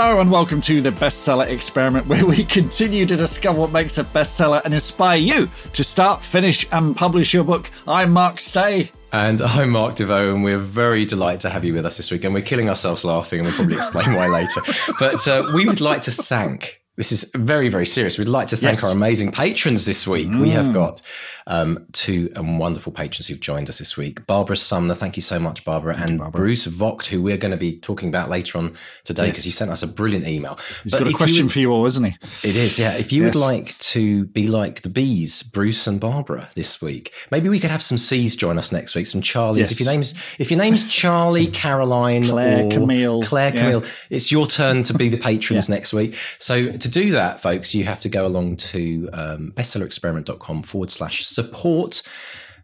Hello and welcome to the Bestseller Experiment, where we continue to discover what makes a bestseller and inspire you to start, finish, and publish your book. I'm Mark Stay. And I'm Mark Desvaux, and we're very delighted to have you with us this week. And we're killing ourselves laughing, and we'll probably explain why later. But uh, we would like to thank this is very, very serious. We'd like to thank yes. our amazing patrons this week. Mm. We have mm. got um, two um, wonderful patrons who've joined us this week. Barbara Sumner, thank you so much, Barbara, thank and Barbara. Bruce Vogt, who we're going to be talking about later on today because yes. he sent us a brilliant email. He's but got a question you, for you all, isn't he? It is, yeah. If you yes. would like to be like the bees, Bruce and Barbara, this week, maybe we could have some C's join us next week, some Charlies. If your name's if your name's Charlie, Caroline, Claire, Camille, Claire, yeah. Camille, it's your turn to be the patrons yeah. next week. So to do that, folks you have to go along to um, bestsellerexperiment.com forward slash support.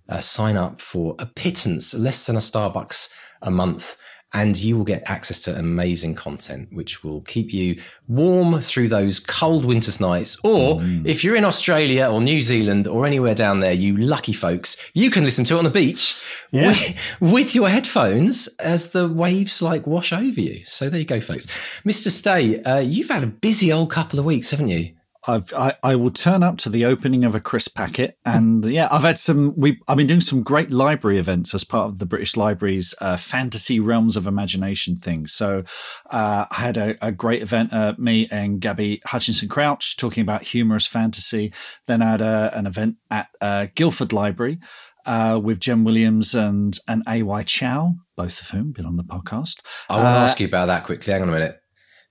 Uh, sign up for a pittance, less than a Starbucks a month, and you will get access to amazing content, which will keep you warm through those cold winter's nights. Or mm. if you're in Australia or New Zealand or anywhere down there, you lucky folks, you can listen to it on the beach yeah. with, with, your headphones as the waves like wash over you. So there you go, folks. Mr. Stay, uh, you've had a busy old couple of weeks, haven't you? I've, I, I will turn up to the opening of a crisp packet, and yeah, I've had some. We I've been doing some great library events as part of the British Library's uh, fantasy realms of imagination thing. So uh, I had a, a great event. Uh, me and Gabby Hutchinson Crouch talking about humorous fantasy. Then I had a, an event at uh, Guildford Library. Uh, with Jen Williams and and AY Chao, both of whom been on the podcast. I want to uh, ask you about that quickly. Hang on a minute.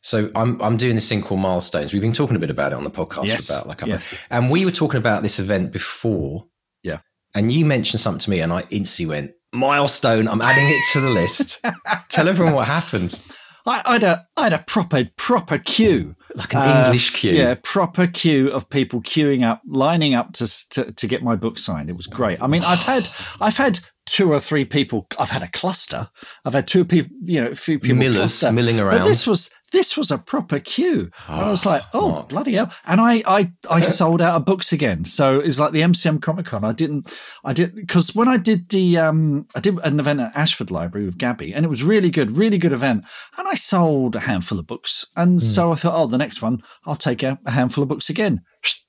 So I'm I'm doing this thing called milestones. We've been talking a bit about it on the podcast yes. about like, yes. and we were talking about this event before. Yeah. And you mentioned something to me, and I instantly went milestone. I'm adding it to the list. Tell everyone what happened. I, I, had a I had a proper proper queue, like an uh, English queue. Yeah, proper queue of people queuing up, lining up to, to to get my book signed. It was great. I mean, I've had I've had two or three people. I've had a cluster. I've had two people, you know, a few people millers cluster. milling around. But this was this was a proper queue. Oh, and I was like, oh, oh, bloody hell. And I, I, I sold out of books again. So it's like the MCM Comic Con. I didn't, I did, because when I did the, um, I did an event at Ashford Library with Gabby and it was really good, really good event. And I sold a handful of books. And mm. so I thought, oh, the next one, I'll take a, a handful of books again.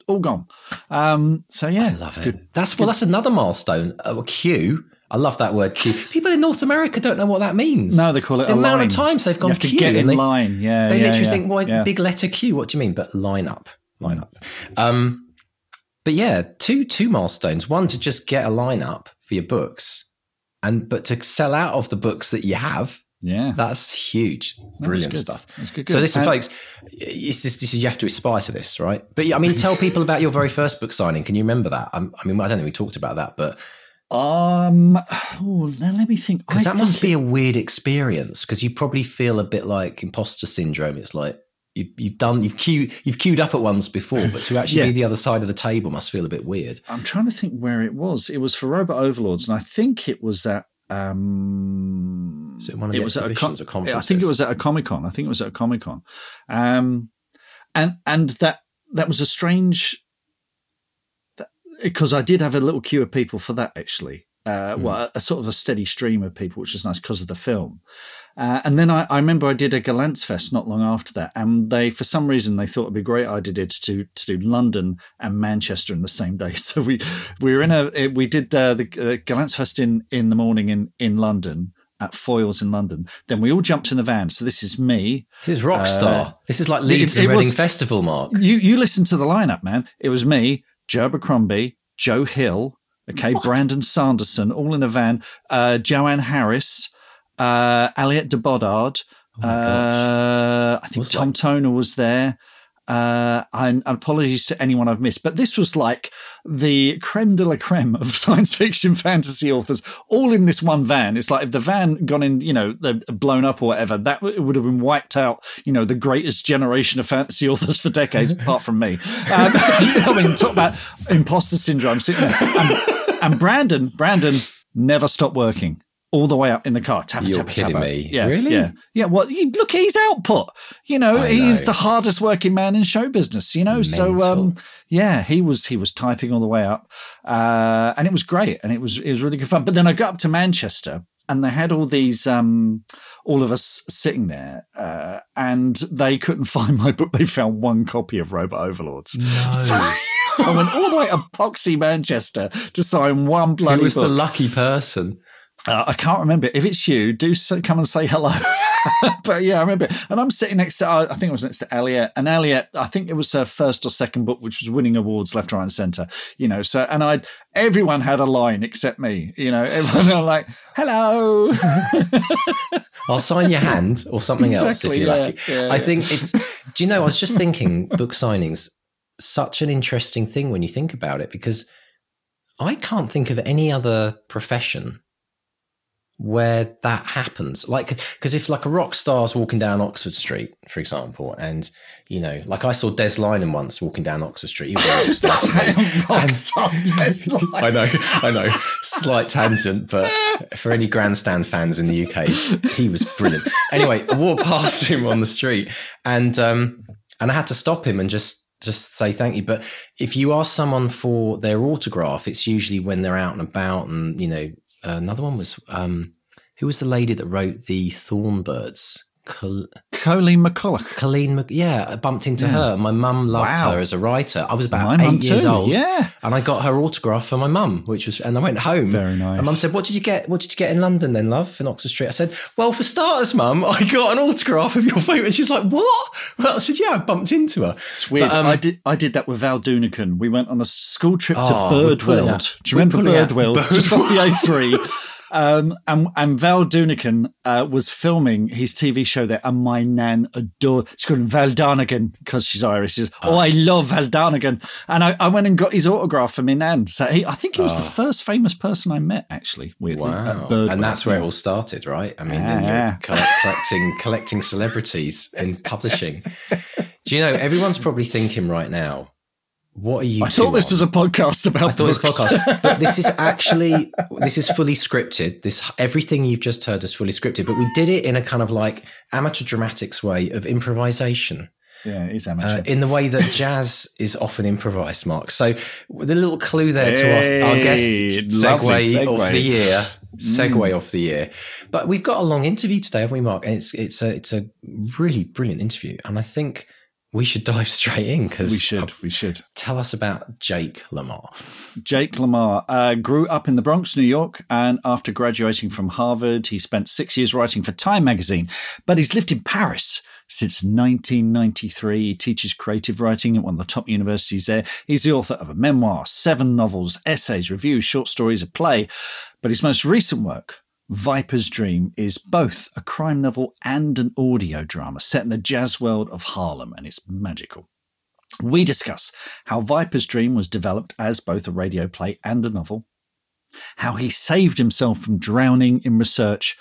All gone. Um, so yeah. I love it. Good. That's, well, that's another milestone, a queue I love that word queue. People in North America don't know what that means. No, they call it the amount line. of times they've gone you have queue. To get in they, line. Yeah, they yeah, literally yeah, think, "Why yeah. big letter Q? What do you mean?" But line up, line up. Um, but yeah, two two milestones. One to just get a line up for your books, and but to sell out of the books that you have. Yeah, that's huge. Brilliant that's stuff. That's good, good. So listen, folks, it's this, this, you have to aspire to this, right? But I mean, tell people about your very first book signing. Can you remember that? I mean, I don't think we talked about that, but um, oh, now let me think. Because that must be it, a weird experience because you probably feel a bit like imposter syndrome. It's like you, have done, you've queued, you've queued up at once before, but to actually yeah. be the other side of the table must feel a bit weird. I'm trying to think where it was. It was for Robot Overlords, and I think it was at. Um, it one of the it was at a con- or conferences? I think it was at a Comic Con. I think it was at a Comic Con, um, and and that that was a strange because I did have a little queue of people for that actually. Uh, mm. Well, a, a, sort of a steady stream of people, which was nice because of the film. Uh, and then I, I, remember I did a Gollancz Fest not long after that, and they, for some reason, they thought it'd be a great idea to to do London and Manchester in the same day. So we we were in a we did uh, the uh, Gollancz Fest in in the morning in in London at Foyles in London. Then we all jumped in the van. So this is me. This is Rockstar. Uh, this is like Leeds it, it Reading was, Festival, Mark. You you listen to the lineup, man. It was me, Joe Abercrombie, Joe Hill, Okay, what? Brandon Sanderson, all in a van. Uh, Joanne Harris, uh, Aliette de Bodard. Oh uh, I think Tom like- Toner was there. Uh, and, apologies to anyone I've missed, but this was like the creme de la creme of science fiction fantasy authors, all in this one van. It's like if the van gone in, you know, blown up or whatever, that would have been wiped out. You know, the greatest generation of fantasy authors for decades, apart from me. Um, I mean, talk about imposter syndrome. Sitting there, and, and Brandon, Brandon never stopped working all the way up in the car. You're kidding me? Yeah, really? Yeah, yeah. Well, you, look at his output. You know, I he's know. the hardest working man in show business. You know, Mental. so um, yeah, he was he was typing all the way up, uh, and it was great, and it was it was really good fun. But then I got up to Manchester, and they had all these um, all of us sitting there uh, and they couldn't find my book they found one copy of robot overlords no. so, so, i went all the way to poxy manchester to sign one bloody Who was book. the lucky person uh, I can't remember. If it's you, do so, come and say hello. but yeah, I remember. And I'm sitting next to, I think it was next to Aliette. And Aliette, I think it was her first or second book, which was winning awards left, right, and centre. You know, so, and I, everyone had a line except me. You know, everyone were like, hello. I'll sign your hand or something exactly, else if you yeah, like. Yeah, I yeah. think it's, do you know, I was just thinking book signings, such an interesting thing when you think about it, because I can't think of any other profession where that happens. Like because if like a rock star's walking down oxford street for example and you know like i saw des lynam once walking down oxford street. He was rock star, i know i know. Slight tangent but for any grandstand fans in the uk he was brilliant. Anyway i walked past him on the street and um and i had to stop him and just just say thank you. But if you ask someone for their autograph, it's usually when they're out and about and, you know, another one was um, who was the lady that wrote the Thornbirds? Col- Colleen McCullough. Colleen, Mc- yeah, I bumped into yeah. her. My mum loved wow. her as a writer. I was about my eight years too. old, yeah, and I got her autograph for my mum, which was, and I went home. Very nice. And mum said, "What did you get? What did you get in London then, love, in Oxford Street?" I said, "Well, for starters, mum, I got an autograph of your photo." And she's like, "What?" Well, I said, "Yeah, I bumped into her." It's weird. But, um, I did. I did that with Val Doonican. We went on a school trip to oh, Birdworld. Do you remember Birdworld? Just off the A3. Um, and, and Val Doonican uh, was filming his TV show there, and my nan adored. She's called Val Donegan because she's Irish. Says, "Oh, I love Val Donegan," and I, I, went and got his autograph for my nan. So he, I think he was oh. the first famous person I met, actually. Weirdly, wow, and that's where it all started, right? I mean, yeah. collecting collecting celebrities and publishing. Do you know everyone's probably thinking right now? What are you? I thought this on? was a podcast about. I thought books. it was podcast, but this is actually this is fully scripted. This everything you've just heard is fully scripted, but we did it in a kind of like amateur dramatics way of improvisation. Yeah, it is amateur. Uh, in the way that jazz is often improvised, Mark. So the little clue there hey, to our, our guest segue, segue, of the year, segue mm. of the year. But we've got a long interview today, haven't we, Mark? And it's it's a it's a really brilliant interview, and I think we should dive straight in because we should. We should tell us about Jake Lamar. Jake Lamar uh, grew up in the Bronx, New York, and after graduating from Harvard, he spent six years writing for Time magazine. But he's lived in Paris since 1993. He teaches creative writing at one of the top universities there. He's the author of a memoir, seven novels, essays, reviews, short stories, a play. But his most recent work Viper's Dream is both a crime novel and an audio drama set in the jazz world of Harlem, and it's magical. We discuss how Viper's Dream was developed as both a radio play and a novel, how he saved himself from drowning in research,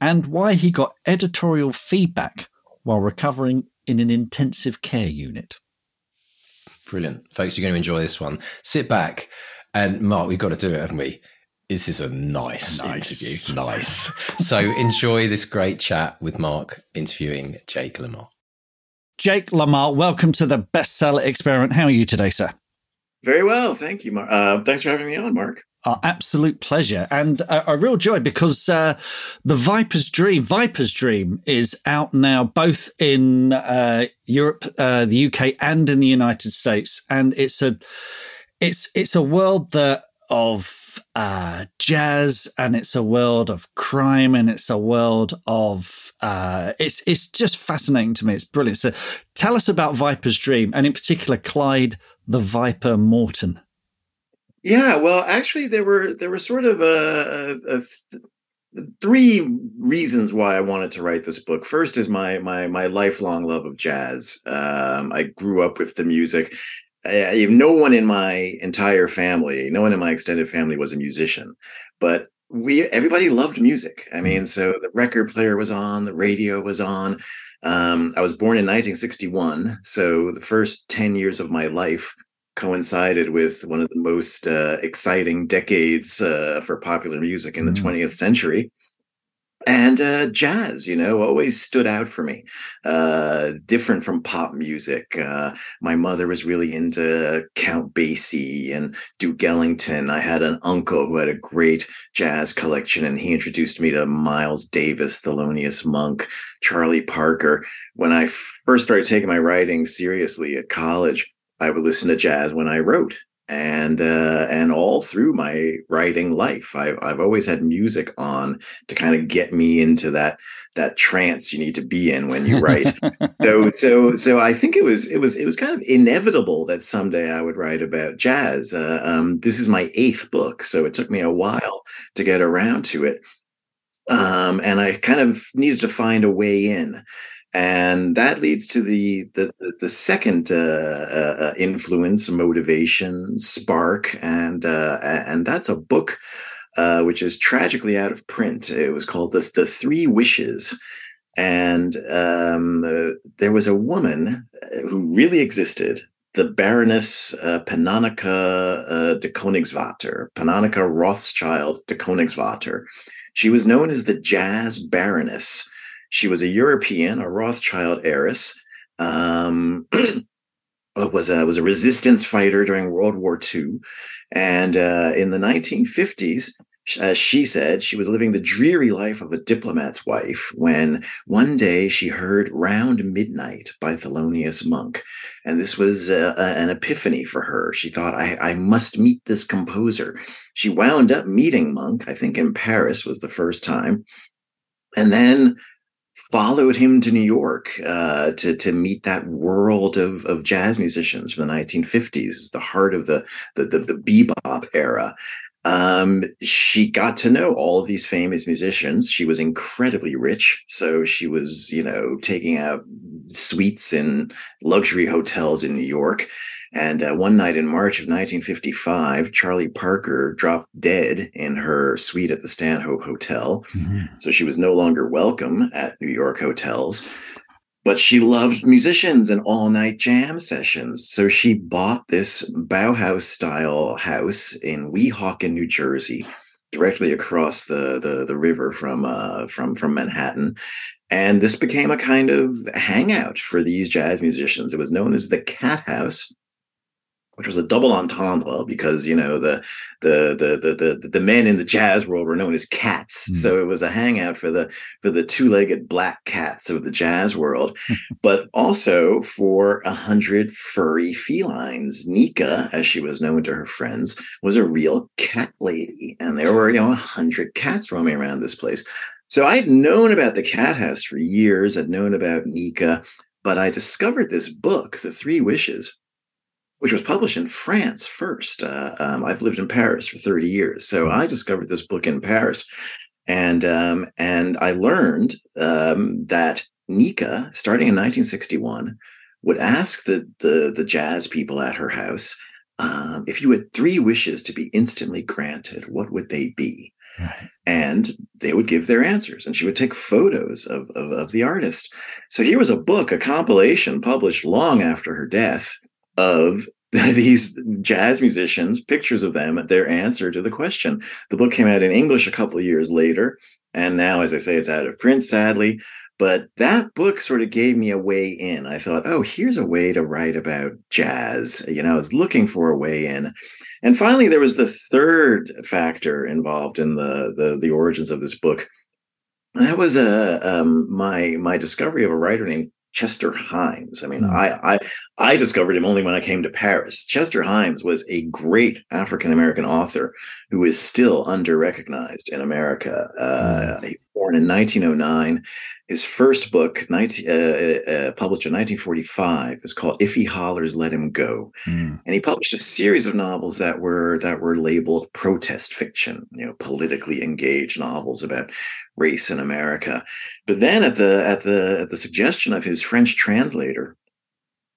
and why he got editorial feedback while recovering in an intensive care unit. Brilliant. Folks, you're going to enjoy this one. Sit back. And Mark, we've got to do it, haven't we? This is a nice, nice. interview. Nice. so enjoy this great chat with Mark interviewing Jake Lamar. Jake Lamar, welcome to the bestseller experiment. How are you today, sir? Very well, thank you, Mark. Uh, thanks for having me on, Mark. Our absolute pleasure and a, a real joy because uh, the Viper's Dream, Viper's Dream, is out now both in uh, Europe, uh, the UK, and in the United States, and it's a it's it's a world that of uh, jazz and it's a world of crime and it's a world of uh, it's it's just fascinating to me. It's brilliant. So tell us about Viper's Dream and in particular Clyde the Viper Morton. Yeah, well, actually, there were there were sort of a, a, th- three reasons why I wanted to write this book. First is my my my lifelong love of jazz. Um, I grew up with the music. I, no one in my entire family, no one in my extended family was a musician, but we everybody loved music. I mean, so the record player was on, the radio was on. Um, I was born in 1961, so the first 10 years of my life coincided with one of the most uh, exciting decades uh, for popular music in the mm. 20th century and uh, jazz you know always stood out for me. Uh, different from pop music uh, my mother was really into count basie and duke ellington. I had an uncle who had a great jazz collection and he introduced me to miles davis thelonious monk charlie parker. When i first started taking my writing seriously at college i would listen to jazz when i wrote and uh, and all through my writing life, I've I've always had music on to kind of get me into that that trance you need to be in when you write. so so so I think it was it was it was kind of inevitable that someday I would write about jazz. Uh, um, this is my eighth book, so it took me a while to get around to it. Um, and I kind of needed to find a way in and that leads to the the the second uh, uh, uh, influence, motivation, spark, and uh, and that's a book uh, which is tragically out of print. It was called the the Three Wishes, and um, uh, there was a woman who really existed. The Baroness Pannonica de Koenigswarter, Pannonica Rothschild de Koenigswarter. She was known as the Jazz Baroness she was a European, a Rothschild heiress. Um, was a was a resistance fighter during World War II, and uh, in the 1950s, as she said, she was living the dreary life of a diplomat's wife when one day she heard "Round Midnight" by Thelonious Monk, and this was uh, an epiphany for her. She thought, I, "I must meet this composer." She wound up meeting Monk. I think in Paris was the first time, and then followed him to New York uh, to to meet that world of of jazz musicians from the 1950s, the heart of the the the, the bebop era. Um, she got to know all of these famous musicians. She was incredibly rich, so she was you know taking out suites in luxury hotels in New York. And uh, one night in March of 1955, Charlie Parker dropped dead in her suite at the Stanhope Hotel. Mm-hmm. So she was no longer welcome at New York hotels. But she loved musicians and all night jam sessions. So she bought this Bauhaus style house in Weehawken, New Jersey, directly across the, the, the river from, uh, from, from Manhattan. And this became a kind of hangout for these jazz musicians. It was known as the Cat House which was a double entendre because you know the the the the the, the men in the jazz world were known as cats, mm. so it was a hangout for the for the two legged black cats of the jazz world, but also for a hundred furry felines. Nika, as she was known to her friends, was a real cat lady, and there were you know a hundred cats roaming around this place. So I'd known about the cat house for years. I'd known about Nika, but I discovered this book, The Three Wishes, which was published in France first. Uh, um, I've lived in Paris for 30 years, so. I discovered this book in Paris, and um, and I learned um, that Nika, starting in 1961, would ask the the, the jazz people at her house um, if you had three wishes to be instantly granted, what would they be? Right. And they would give their answers, and she would take photos of, of, of the artist. So here was a book, a compilation published long after her death, of these jazz musicians, pictures of them, their answer to the question. The book came out in English a couple of years later, and now, as I say, it's out of print, sadly. But that book sort of gave me a way in. I thought, oh, here's a way to write about jazz. You know, I was looking for a way in. And finally, there was the third factor involved in the the, the origins of this book. And that was uh, um, my my discovery of a writer named Chester Himes. I mean, mm. I, I I discovered him only when I came to Paris. Chester Himes was a great African American author who is still under recognized in America. Uh, mm. born in 1909. His first book, 19, uh, uh, uh, published in 1945, is called "If He Hollers, Let Him Go," mm. and he published a series of novels that were that were labeled protest fiction, you know, politically engaged novels about race in America. But then, at the at the at the suggestion of his French translator,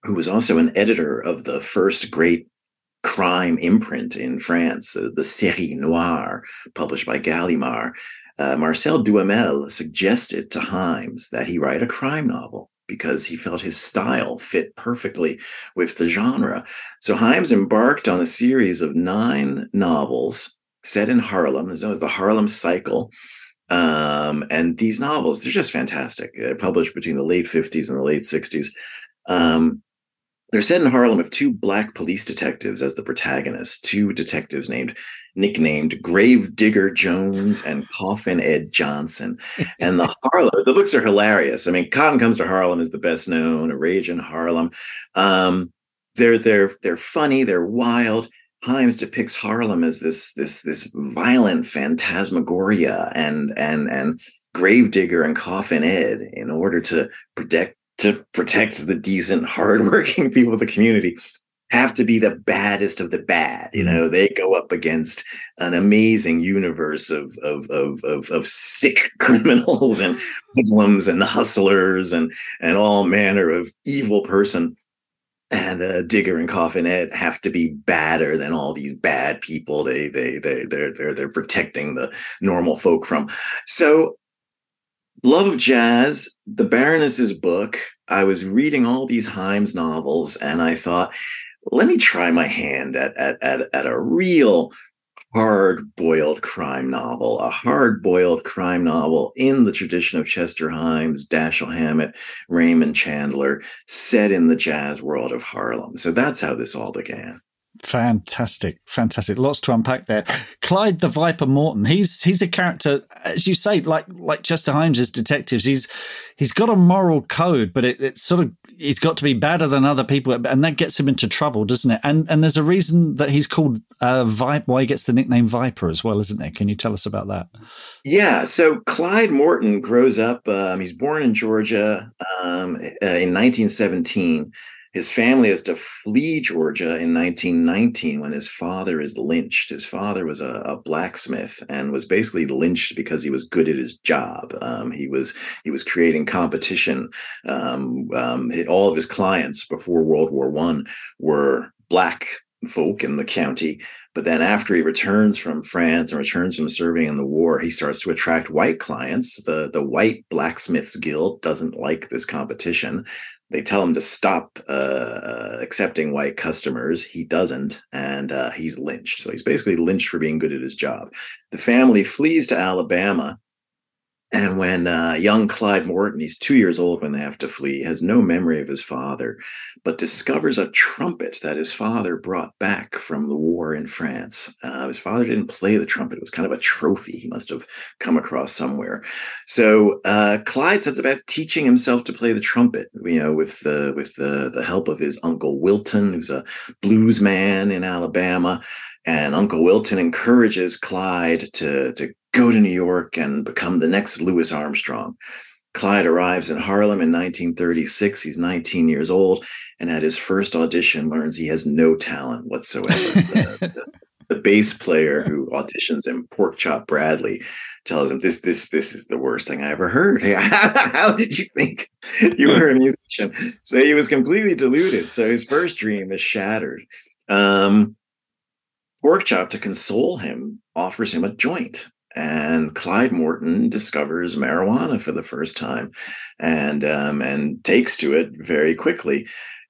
who was also an editor of the first great crime imprint in France, the, the Série Noire, published by Gallimard, uh, Marcel Duhamel suggested to Himes that he write a crime novel because he felt his style fit perfectly with the genre. So Himes embarked on a series of nine novels set in Harlem, known as the Harlem Cycle. Um, and these novels, they're just fantastic. They're published between the late 50s and the late 60s. Um, they're set in Harlem with two black police detectives as the protagonists, two detectives named nicknamed Grave Digger Jones and Coffin Ed Johnson. And the Harlem, the books are hilarious. I mean, Cotton Comes to Harlem is the best known, A Rage in Harlem. Um, they're they're they're funny, they're wild. Himes depicts Harlem as this this this violent phantasmagoria and and and Gravedigger and Coffin Ed in order to protect to protect the decent, hardworking people of the community have to be the baddest of the bad. You know, they go up against an amazing universe of of of of, of sick criminals and hoodlums and hustlers and and all manner of evil person. And uh, Digger and Coffin Ed have to be badder than all these bad people. They they they they're they're they're protecting the normal folk from. So Love of Jazz, the Baroness's book. I was reading all these Himes novels and I thought, let me try my hand at, at, at, at a real hard boiled crime novel, a hard boiled crime novel in the tradition of Chester Himes, Dashiell Hammett, Raymond Chandler, set in the jazz world of Harlem. So that's how this all began. Fantastic, fantastic. Lots to unpack there. Clyde the Viper Morton. He's he's a character, as you say, like like Chester Himes's detectives. He's he's got a moral code, but it, it's sort of he's got to be better than other people, and that gets him into trouble, doesn't it? And and there's a reason that he's called uh, Viper. Why he gets the nickname Viper as well, isn't there? Can you tell us about that? Yeah. So Clyde Morton grows up. Um, he's born in Georgia um, in 1917 his family has to flee Georgia in 1919 when his father is lynched. His father was a, a blacksmith and was basically lynched because he was good at his job. Um, he was he was creating competition. Um, um, all of his clients before World War One were black folk in the county. But then after he returns from France and returns from serving in the war, he starts to attract white clients. The the white blacksmiths guild doesn't like this competition they tell him to stop uh, accepting white customers. He doesn't, and uh, he's lynched. So he's basically lynched for being good at his job. The family flees to Alabama and when uh, young Clyde Morton, he's two years old when they have to flee, has no memory of his father, but discovers a trumpet that his father brought back from the war in France. Uh, his father didn't play the trumpet; it was kind of a trophy he must have come across somewhere. So uh, Clyde sets about teaching himself to play the trumpet. You know, with the with the the help of his uncle Wilton, who's a blues man in Alabama and Uncle Wilton encourages Clyde to, to go to New York and become the next Louis Armstrong. Clyde arrives in Harlem in 1936. He's 19 years old, and at his first audition, learns he has no talent whatsoever. the, the, the, bass player who auditions him, Porkchop Bradley, tells him, "This, this, this is the worst thing I ever heard. How did you think you were a musician?" So he was completely deluded. So his first dream is shattered. Um, Porkchop, to console him, offers him a joint and Clyde Morton discovers marijuana for the first time, and um, and takes to it very quickly.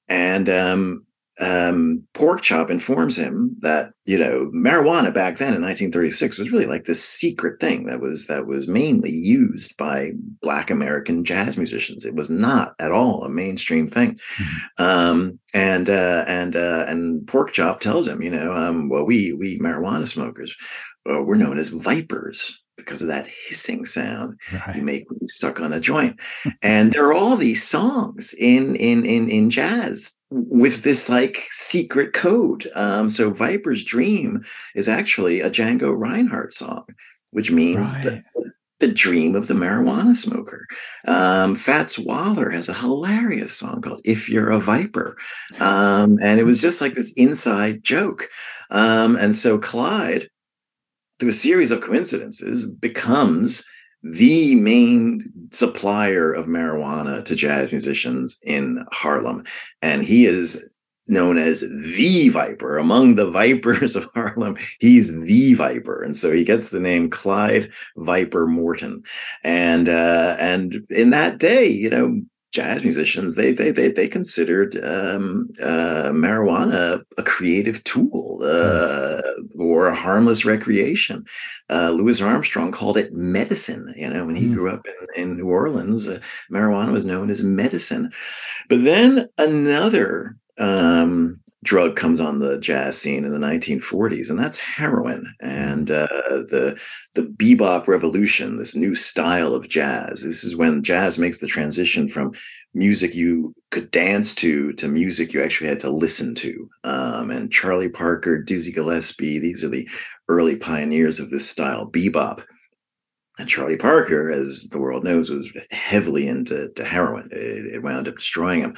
And um, um, Porkchop informs him that you know marijuana back then in 1936 was really like this secret thing that was that was mainly used by Black American jazz musicians. It was not at all a mainstream thing. Mm-hmm. Um, and uh, and uh, and Porkchop tells him, you know, um, well, we we marijuana smokers uh, we're known as vipers because of that hissing sound right. you make when you suck on a joint. and there are all these songs in in in in jazz with this like secret code. Um, so Viper's Dream is actually a Django Reinhardt song, which means right. that the dream of the marijuana smoker. Um, Fats Waller has a hilarious song called "If You're a Viper," um, and it was just like this inside joke. Um, and so Clyde, through a series of coincidences, becomes the main supplier of marijuana to jazz musicians in Harlem. And he is known as the Viper. Among the Vipers of Harlem, he's the Viper, and so he gets the name Clyde Viper Morton. And uh, and in that day, you know, jazz musicians they they they they considered um, uh, marijuana a creative tool uh, or a harmless recreation. Uh, Louis Armstrong called it medicine. You know, when he mm. grew up in, in New Orleans, uh, marijuana was known as medicine. But then another um, drug comes on the jazz scene in the 1940s, and that's heroin. And uh, the the bebop revolution, this new style of jazz. This is when jazz makes the transition from music you could dance to to music you actually had to listen to. Um, and Charlie Parker, Dizzy Gillespie, these are the early pioneers of this style, bebop. And Charlie Parker, as the world knows, was heavily into heroin. It, it wound up destroying him.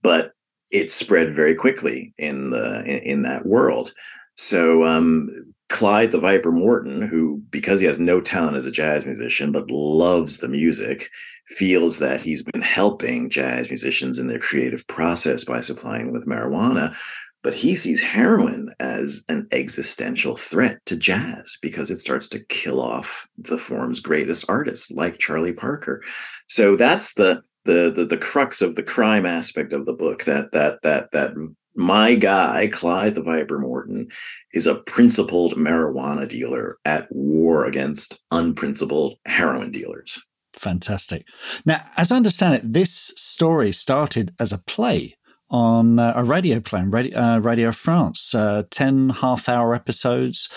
But it spread very quickly in the in, that world. So um, Clyde the Viper Morton, who because he has no talent as a jazz musician but loves the music, feels that he's been helping jazz musicians in their creative process by supplying with marijuana. But he sees heroin as an existential threat to jazz because it starts to kill off the form's greatest artists, like Charlie Parker. So that's the the, the the crux of the crime aspect of the book that that that that my guy clyde the viper morton is a principled marijuana dealer at war against unprincipled heroin dealers. Fantastic. Now as i understand it this story started as a play on uh, a radio play radio, uh, radio france uh, 10 half hour episodes.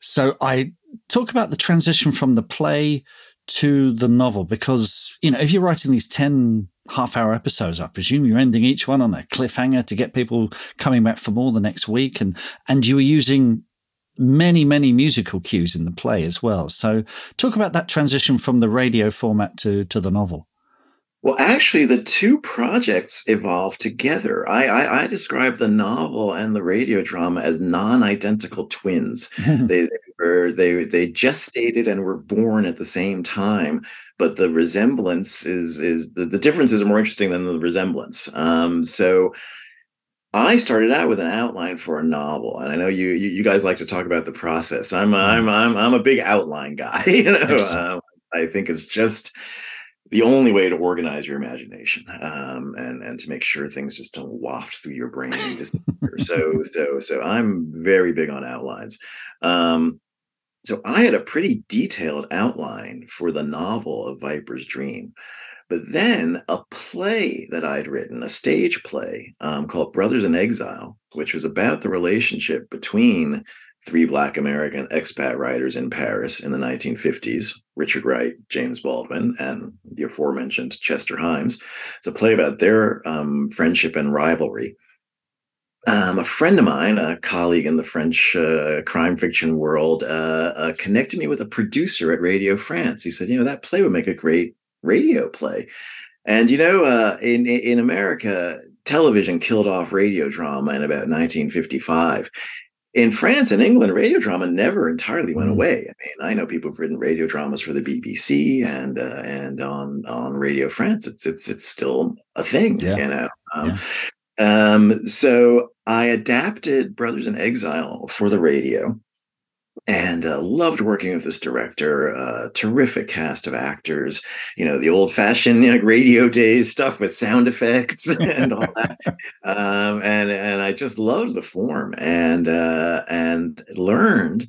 So i talk about the transition from the play to the novel because you know if you're writing these 10 half hour episodes i presume you're ending each one on a cliffhanger to get people coming back for more the next week and and you were using many many musical cues in the play as well. So talk about that transition from the radio format to to the novel well, actually, the two projects evolved together. I, I, I describe the novel and the radio drama as non-identical twins. they, they were they they gestated and were born at the same time, but the resemblance is is the, the differences are more interesting than the resemblance. Um, so. I started out with an outline for a novel, and I know you you, you guys like to talk about the process. I'm I'm I'm I'm a big outline guy. You know, um, I think it's just the only way to organize your imagination um, and and to make sure things just don't waft through your brain so so so I'm very big on outlines. Um, so I had a pretty detailed outline for the novel of Viper's Dream. But then a play that I'd written, a stage play um, called Brothers in Exile, which was about the relationship between three Black American expat writers in Paris in the 1950s Richard Wright, James Baldwin, and the aforementioned Chester Himes. It's a play about their um, friendship and rivalry. Um, a friend of mine, a colleague in the French uh, crime fiction world, uh, uh, connected me with a producer at Radio France. He said, "You know, that play would make a great radio play." And you know, uh, in in America, television killed off radio drama in about 1955 in France and England, radio drama never entirely went mm. away. I mean, I know people have written radio dramas for the BBC and uh, and on on Radio France. It's it's it's still a thing, yeah. you know. Um, yeah. um, so I adapted Brothers in Exile for the radio, and uh, loved working with this director. Uh, terrific cast of actors. You know, the old-fashioned you know, radio days stuff with sound effects and all that. Um, and and I just loved the form and uh, and learned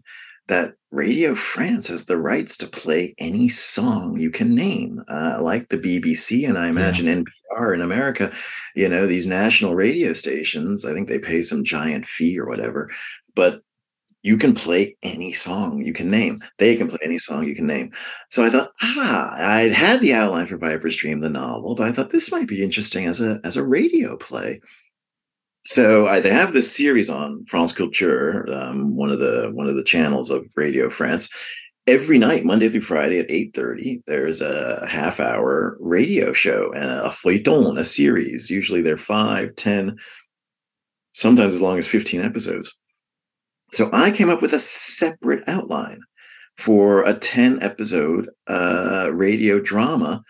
that Radio France has the rights to play any song you can name, uh, like the BBC and I imagine yeah. NPR in America. You know, these national radio stations. I think they pay some giant fee or whatever, but you can play any song you can name. They can play any song you can name. So I thought, ah, I'd had the outline for Viper's Dream, the novel, but I thought this might be interesting as a as a radio play. So I, they have this series on France Culture, um, one of the one of the channels of Radio France, every night, Monday through Friday at 8:30, there's a half hour radio show and a feuilleton, a series. Usually they're five, 10, sometimes as long as 15 episodes. So I came up with a separate outline for a 10 episode uh, radio drama.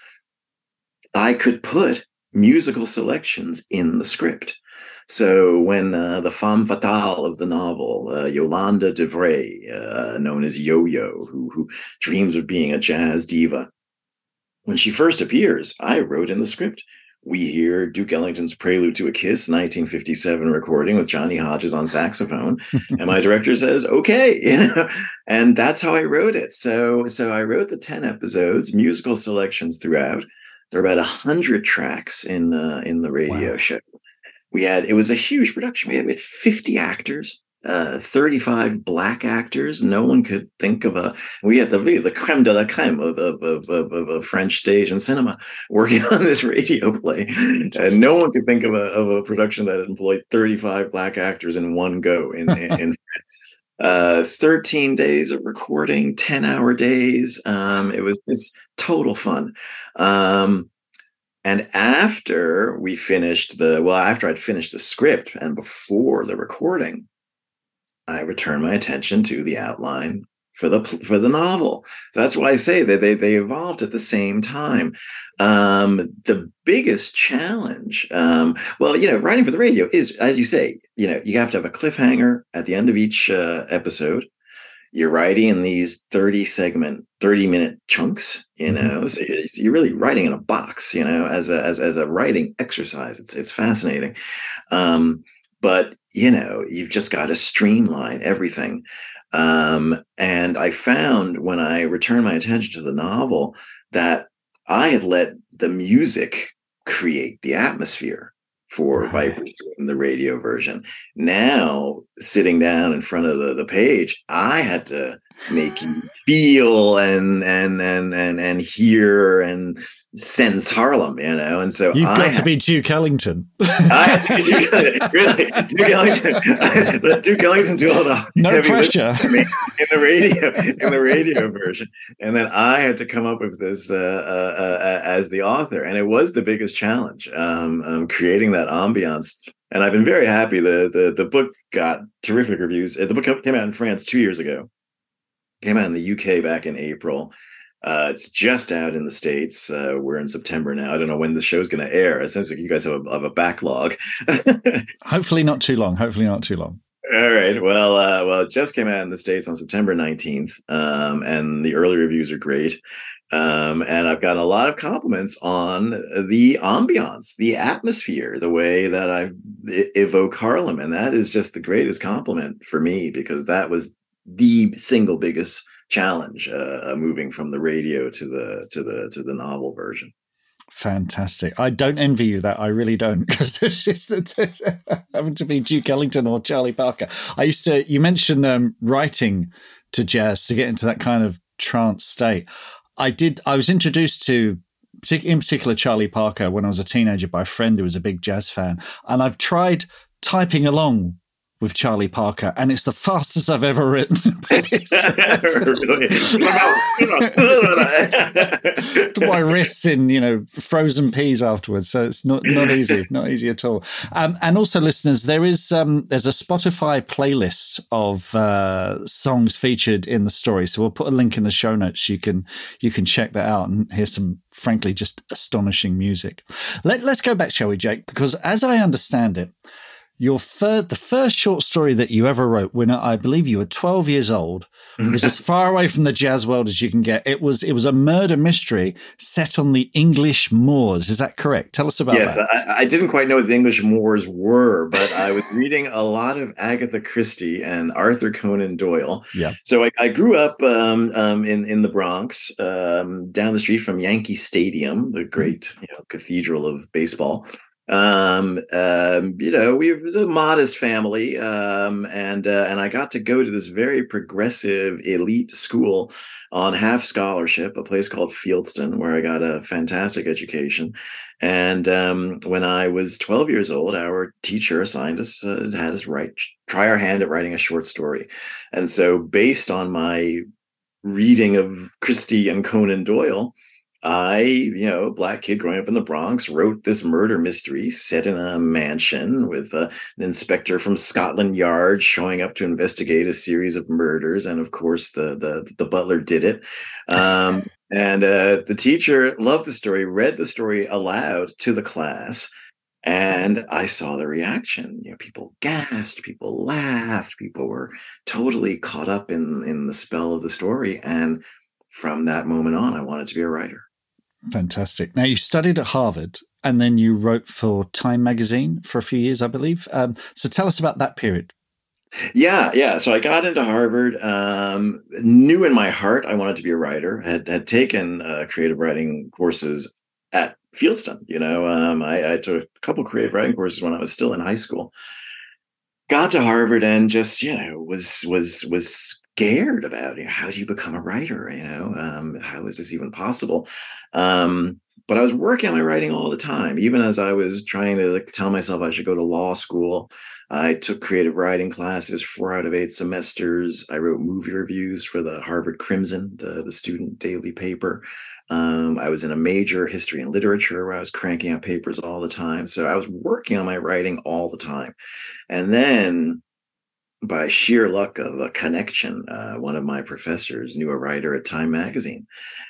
I could put musical selections in the script. So when uh, the femme fatale of the novel, uh, Yolanda de Vray, uh, known as Yo-Yo, who, who dreams of being a jazz diva, when she first appears, I wrote in the script, we hear Duke Ellington's Prelude to a Kiss, 1957 recording with Johnny Hodges on saxophone, and my director says, "Okay," you know, and that's how I wrote it. So, so I wrote the ten episodes, musical selections throughout. There are about a hundred tracks in the in the radio wow. show. We had it was a huge production. We had, we had 50 actors, uh, 35 black actors. No one could think of a. We had the the creme de la creme of of, of, of, of French stage and cinema working on this radio play, and no one could think of a of a production that employed 35 black actors in one go in in, in France. Uh, 13 days of recording, 10 hour days. Um, it was just total fun. Um, and after we finished the, well, after I'd finished the script and before the recording, I return my attention to the outline for the for the novel. So that's why I say that they they evolved at the same time. Um, the biggest challenge, um, well, you know, writing for the radio is, as you say, you know, you have to have a cliffhanger at the end of each uh, episode you're writing in these 30 segment 30 minute chunks you mm-hmm. know so you're really writing in a box you know as a as, as a writing exercise it's it's fascinating um, but you know you've just got to streamline everything um, and i found when i returned my attention to the novel that i had let the music create the atmosphere for right. Vipers in the radio version. Now, sitting down in front of the, the page, I had to make you feel and and and and and hear and sense Harlem, you know. And so you've got to be Duke Ellington. I Duke, really Duke Ellington. Duke Ellington do all the no pressure in the radio in the radio version, and then I had to come up with this uh, uh, uh, as the author, and it was the biggest challenge, um, um, creating that ambiance. And I've been very happy. The the the book got terrific reviews. The book came out in France two years ago. Came out in the UK back in April uh, it's just out in the states. Uh, we're in September now. I don't know when the show's going to air. It seems like you guys have a, have a backlog. Hopefully, not too long. Hopefully, not too long. All right. Well, uh, well, it just came out in the states on September nineteenth, um, and the early reviews are great. Um, and I've gotten a lot of compliments on the ambiance, the atmosphere, the way that I evoke Harlem, and that is just the greatest compliment for me because that was the single biggest challenge uh, uh, moving from the radio to the to the to the novel version. Fantastic. I don't envy you that i really don't because it's just that having to be duke ellington or charlie parker. I used to you mentioned um, writing to jazz to get into that kind of trance state. I did i was introduced to in particular charlie parker when i was a teenager by a friend who was a big jazz fan and i've tried typing along with Charlie Parker, and it's the fastest I've ever written. My wrists in, you know, frozen peas afterwards, so it's not not easy, not easy at all. Um, and also, listeners, there is um, there's a Spotify playlist of uh, songs featured in the story, so we'll put a link in the show notes. You can you can check that out and hear some frankly just astonishing music. Let, let's go back, shall we, Jake? Because as I understand it your first the first short story that you ever wrote when I believe you were 12 years old was as far away from the jazz world as you can get. It was it was a murder mystery set on the English moors. Is that correct? Tell us about yes, that. Yes, I, I, didn't quite know what the English moors were, but I was reading a lot of Agatha Christie and Arthur Conan Doyle. Yeah. So I, I grew up um, um, in in the Bronx, um, down the street from Yankee Stadium, the great you know, cathedral of baseball um, um, you know, we was a modest family, um, and uh, and I got to go to this very progressive elite school on half scholarship, a place called Fieldston, where I got a fantastic education. And um, when I was 12 years old, our teacher assigned us, uh, had us write, try our hand at writing a short story. And so, based on my reading of Christie and Conan Doyle, I, you know, black kid growing up in the Bronx, wrote this murder mystery set in a mansion with uh, an inspector from Scotland Yard showing up to investigate a series of murders, and of course, the the, the butler did it. Um, and uh, the teacher loved the story, read the story aloud to the class, and I saw the reaction. You know, people gasped, people laughed, people were totally caught up in in the spell of the story, and from that moment on, I wanted to be a writer. Fantastic. Now, you studied at Harvard and then you wrote for Time magazine for a few years, I believe. Um, so tell us about that period. Yeah, yeah. So I got into Harvard. Um, knew in my heart I wanted to be a writer. Had had taken uh, creative writing courses at Fieldston. You know, um, I, I, took a couple creative writing courses when I was still in high school. Got to Harvard and just you know was was was scared about you know, how do you become a writer you know? Um, how is this even possible? Um, but i was working on my writing all the time even as i was trying to like, tell myself i should go to law school. I took creative writing classes four out of eight semesters. I wrote movie reviews for the harvard crimson the, the student daily paper. Um, i was in a major history and literature where i was cranking out papers all the time. So i was working on my writing all the time. And then by sheer luck of a connection, uh, one of my professors knew a writer at Time Magazine,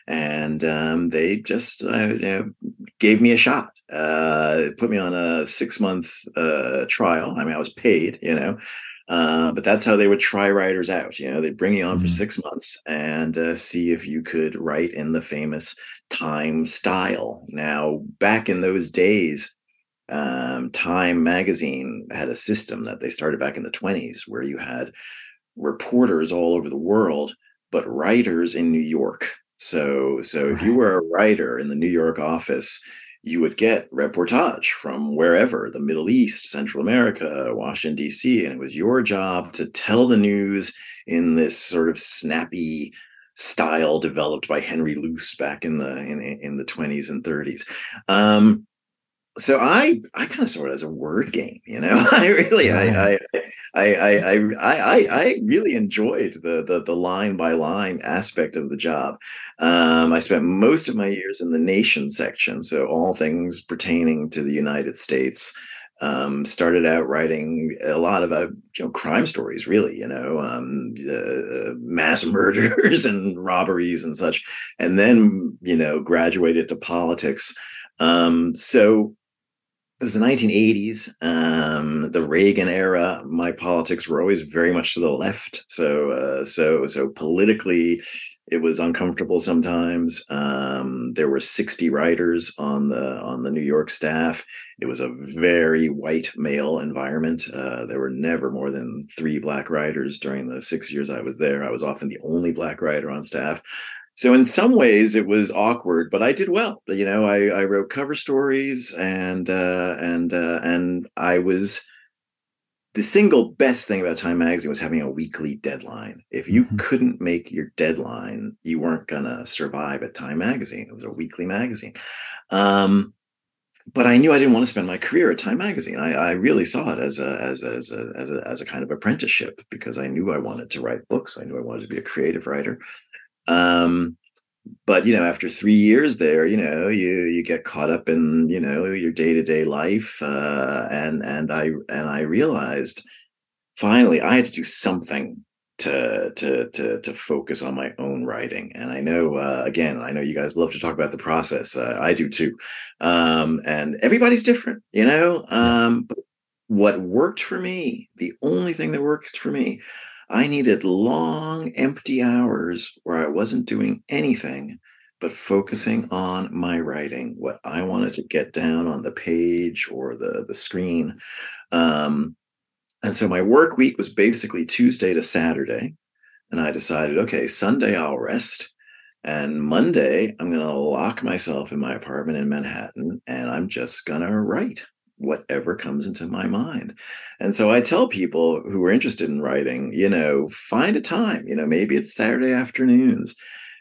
and um, they just uh, you know, gave me a shot. Uh, put me on a six month uh, trial. I mean, I was paid, you know, uh, but that's how they would try writers out. You know, they'd bring you on mm-hmm. for six months and uh, see if you could write in the famous Time style. Now, back in those days um, Time magazine had a system that they started back in the 20s where you had reporters all over the world, but writers in New York. So, so if you were a writer in the New York office, you would get reportage from wherever the Middle East, Central America, Washington, D.C., and it was your job to tell the news in this sort of snappy style developed by Henry Luce back in the in, in the 20s and 30s. Um, so I I kind of saw it as a word game, you know. I really I, I I I I I really enjoyed the the the line by line aspect of the job. Um, I spent most of my years in the nation section, so all things pertaining to the United States. Um, started out writing a lot of uh, you know crime stories, really, you know, um, uh, mass murders and robberies and such, and then you know graduated to politics. Um, so it was the 1980s, um, the Reagan era. My politics were always very much to the left, so uh, so so politically, it was uncomfortable sometimes. Um, there were 60 writers on the on the New York staff. It was a very white male environment. Uh, there were never more than three black writers during the six years I was there. I was often the only black writer on staff. So in some ways it was awkward, but I did well. You know, I, I wrote cover stories and uh, and uh, and I was the single best thing about Time Magazine was having a weekly deadline. If you mm-hmm. couldn't make your deadline, you weren't gonna survive at Time Magazine. It was a weekly magazine. Um, but I knew I didn't want to spend my career at Time Magazine. I, I really saw it as a, as a, as a as a as a kind of apprenticeship because I knew I wanted to write books. I knew I wanted to be a creative writer. Um, but you know, after three years there, you know, you you get caught up in you know your day to day life, uh, and and I and I realized finally I had to do something to to to to focus on my own writing. And i know uh, again i know you guys love to talk about the process uh, i do too. Um, and everybody's different you know? Um, but what worked for me the only thing that worked for me I needed long, empty hours where I wasn't doing anything but focusing on my writing, what I wanted to get down on the page or the, the screen. Um, and so my work week was basically Tuesday to Saturday. And I decided, okay, Sunday I'll rest. And Monday, I'm going to lock myself in my apartment in Manhattan and I'm just going to write whatever comes into my mind. And so I tell people who are interested in writing, you know, find a time, you know, maybe it's Saturday afternoons.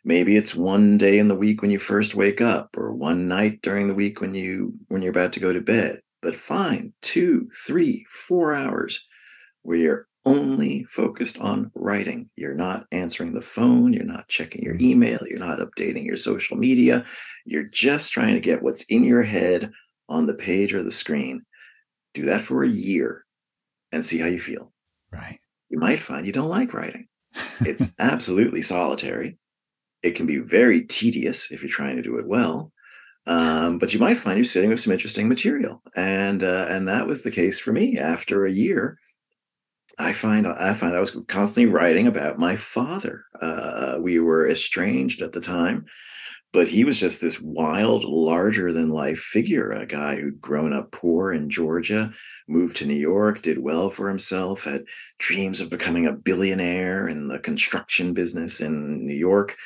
Maybe it's one day in the week when you first wake up or one night during the week when you when you're about to go to bed. But find two, three, four hours where you're only focused on writing. You're not answering the phone, you're not checking your mm-hmm. email, you're not updating your social media. You're just trying to get what's in your head on the page or the screen. Do that for a year and see how you feel. Right. You might find you don't like writing. It's absolutely solitary. It can be very tedious if you're trying to do it well. Um, but you might find you're sitting with some interesting material, and uh, and that was the case for me. After a year, I find I find I was constantly writing about my father. Uh, we were estranged at the time, but he was just this wild, larger than life figure, a guy who'd grown up poor in Georgia, moved to New York, did well for himself, had dreams of becoming a billionaire in the construction business in New York,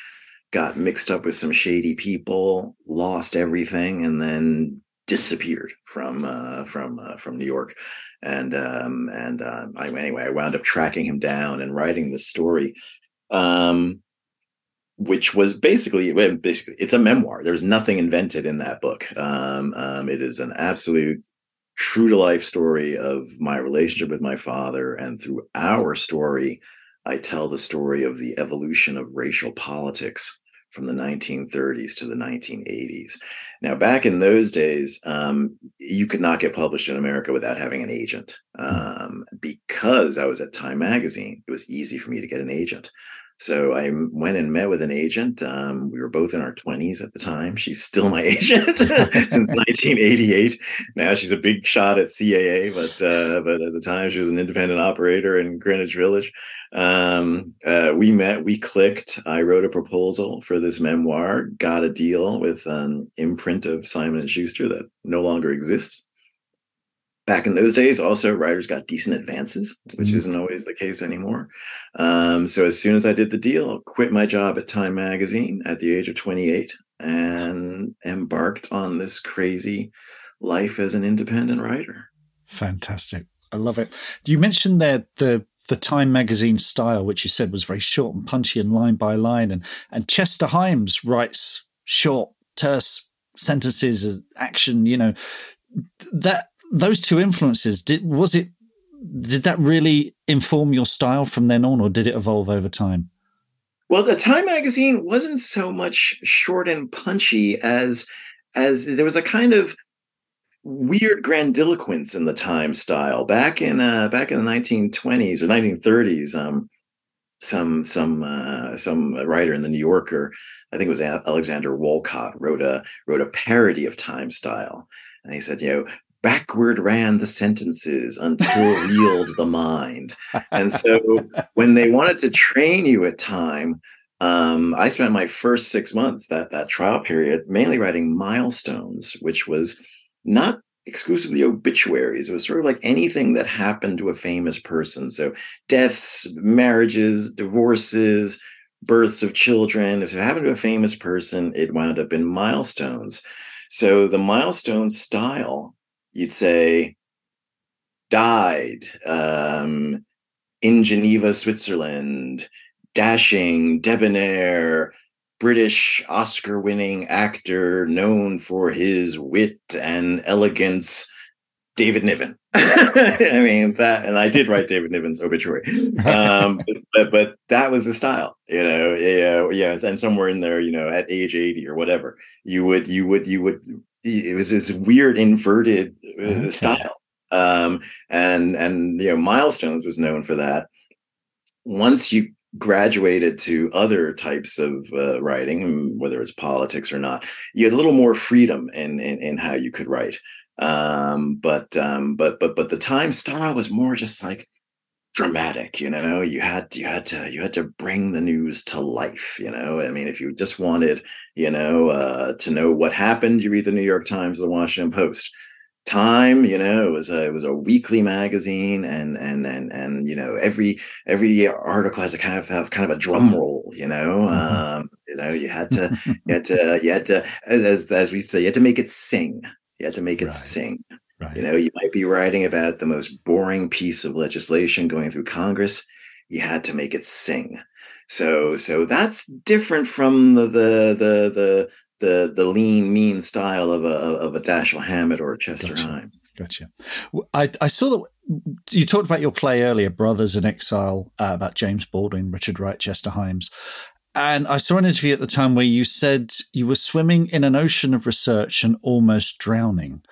got mixed up with some shady people, lost everything, and then disappeared from uh, from uh, from New York. And um, and uh, I, anyway, I wound up tracking him down and writing the story. Um, which was basically basically it's a memoir. There's nothing invented in that book. Um, um, it is an absolute true to life story of my relationship with my father, and through our story, I tell the story of the evolution of racial politics from the 1930s to the 1980s. Now, back in those days, um, you could not get published in America without having an agent. Hmm. Um, because I was at Time Magazine, it was easy for me to get an agent. So I went and met with an agent. Um, we were both in our 20s at the time. She's still my agent since 1988. Now she's a big shot at CAA, but uh, but at the time she was an independent operator in Greenwich Village. Um, uh, we met, we clicked. I wrote a proposal for this memoir, got a deal with an imprint of Simon and Schuster that no longer exists back in those days also writers got decent advances which mm-hmm. isn't always the case anymore um, so as soon as i did the deal quit my job at time magazine at the age of 28 and embarked on this crazy life as an independent writer fantastic i love it you mentioned there the the Time magazine style, which you said was very short and punchy and line by line, and and Chester Himes writes short, terse sentences, action. You know that those two influences did was it did that really inform your style from then on or did it evolve over time? Well the time magazine wasn't so much short and punchy as as there was a kind of weird grandiloquence in the time style. Back in uh back in the 1920s or 1930s um some some uh, some writer in the New Yorker, I think it was Alexander Woollcott, wrote a wrote a parody of time style, and he said, you know, backward ran the sentences until reeled the mind. And so when they wanted to train you at time, um, I spent my first six months that that trial period mainly writing milestones, which was not exclusively obituaries. It was sort of like anything that happened to a famous person. So deaths, marriages, divorces, births of children. If it happened to a famous person, it wound up in milestones. So the milestone style you'd say died um, in Geneva, Switzerland, dashing, debonair, British Oscar winning actor known for his wit and elegance, David Niven. I mean that, and I did write David Niven's obituary, um, but, but that was the style, you know. Yeah, yeah, and somewhere in there, you know, at age eighty or whatever, you would, you would, you would it was this weird inverted uh, okay. style. Um, and and you know milestones was known for that. Once you graduated to other types of uh, writing whether it's politics or not you had a little more freedom in in, in how you could write. Um, but um, but but but the time style was more just like dramatic you know? You had you had to you had to bring the news to life you know? I mean if you just wanted you know uh, to know what happened you read the new york times or the washington post. Time you know it was a it was a weekly magazine and and and and you know every every article had to kind of have kind of a drum roll you know? Mm-hmm. um you know you had to you had to you had to as as we say you had to make it sing. You had to make it right. sing Right. You know, you might be writing about the most boring piece of legislation going through Congress. You had to make it sing. So, so that's different from the the the the, the the lean, mean style of a of a Dashiell Hammett or a Chester Gotcha. Himes. Gotcha. I, I saw that you talked about your play earlier, Brothers in Exile, uh, about James Baldwin, Richard Wright, Chester Himes. And I saw an interview at the time where you said you were swimming in an ocean of research and almost drowning.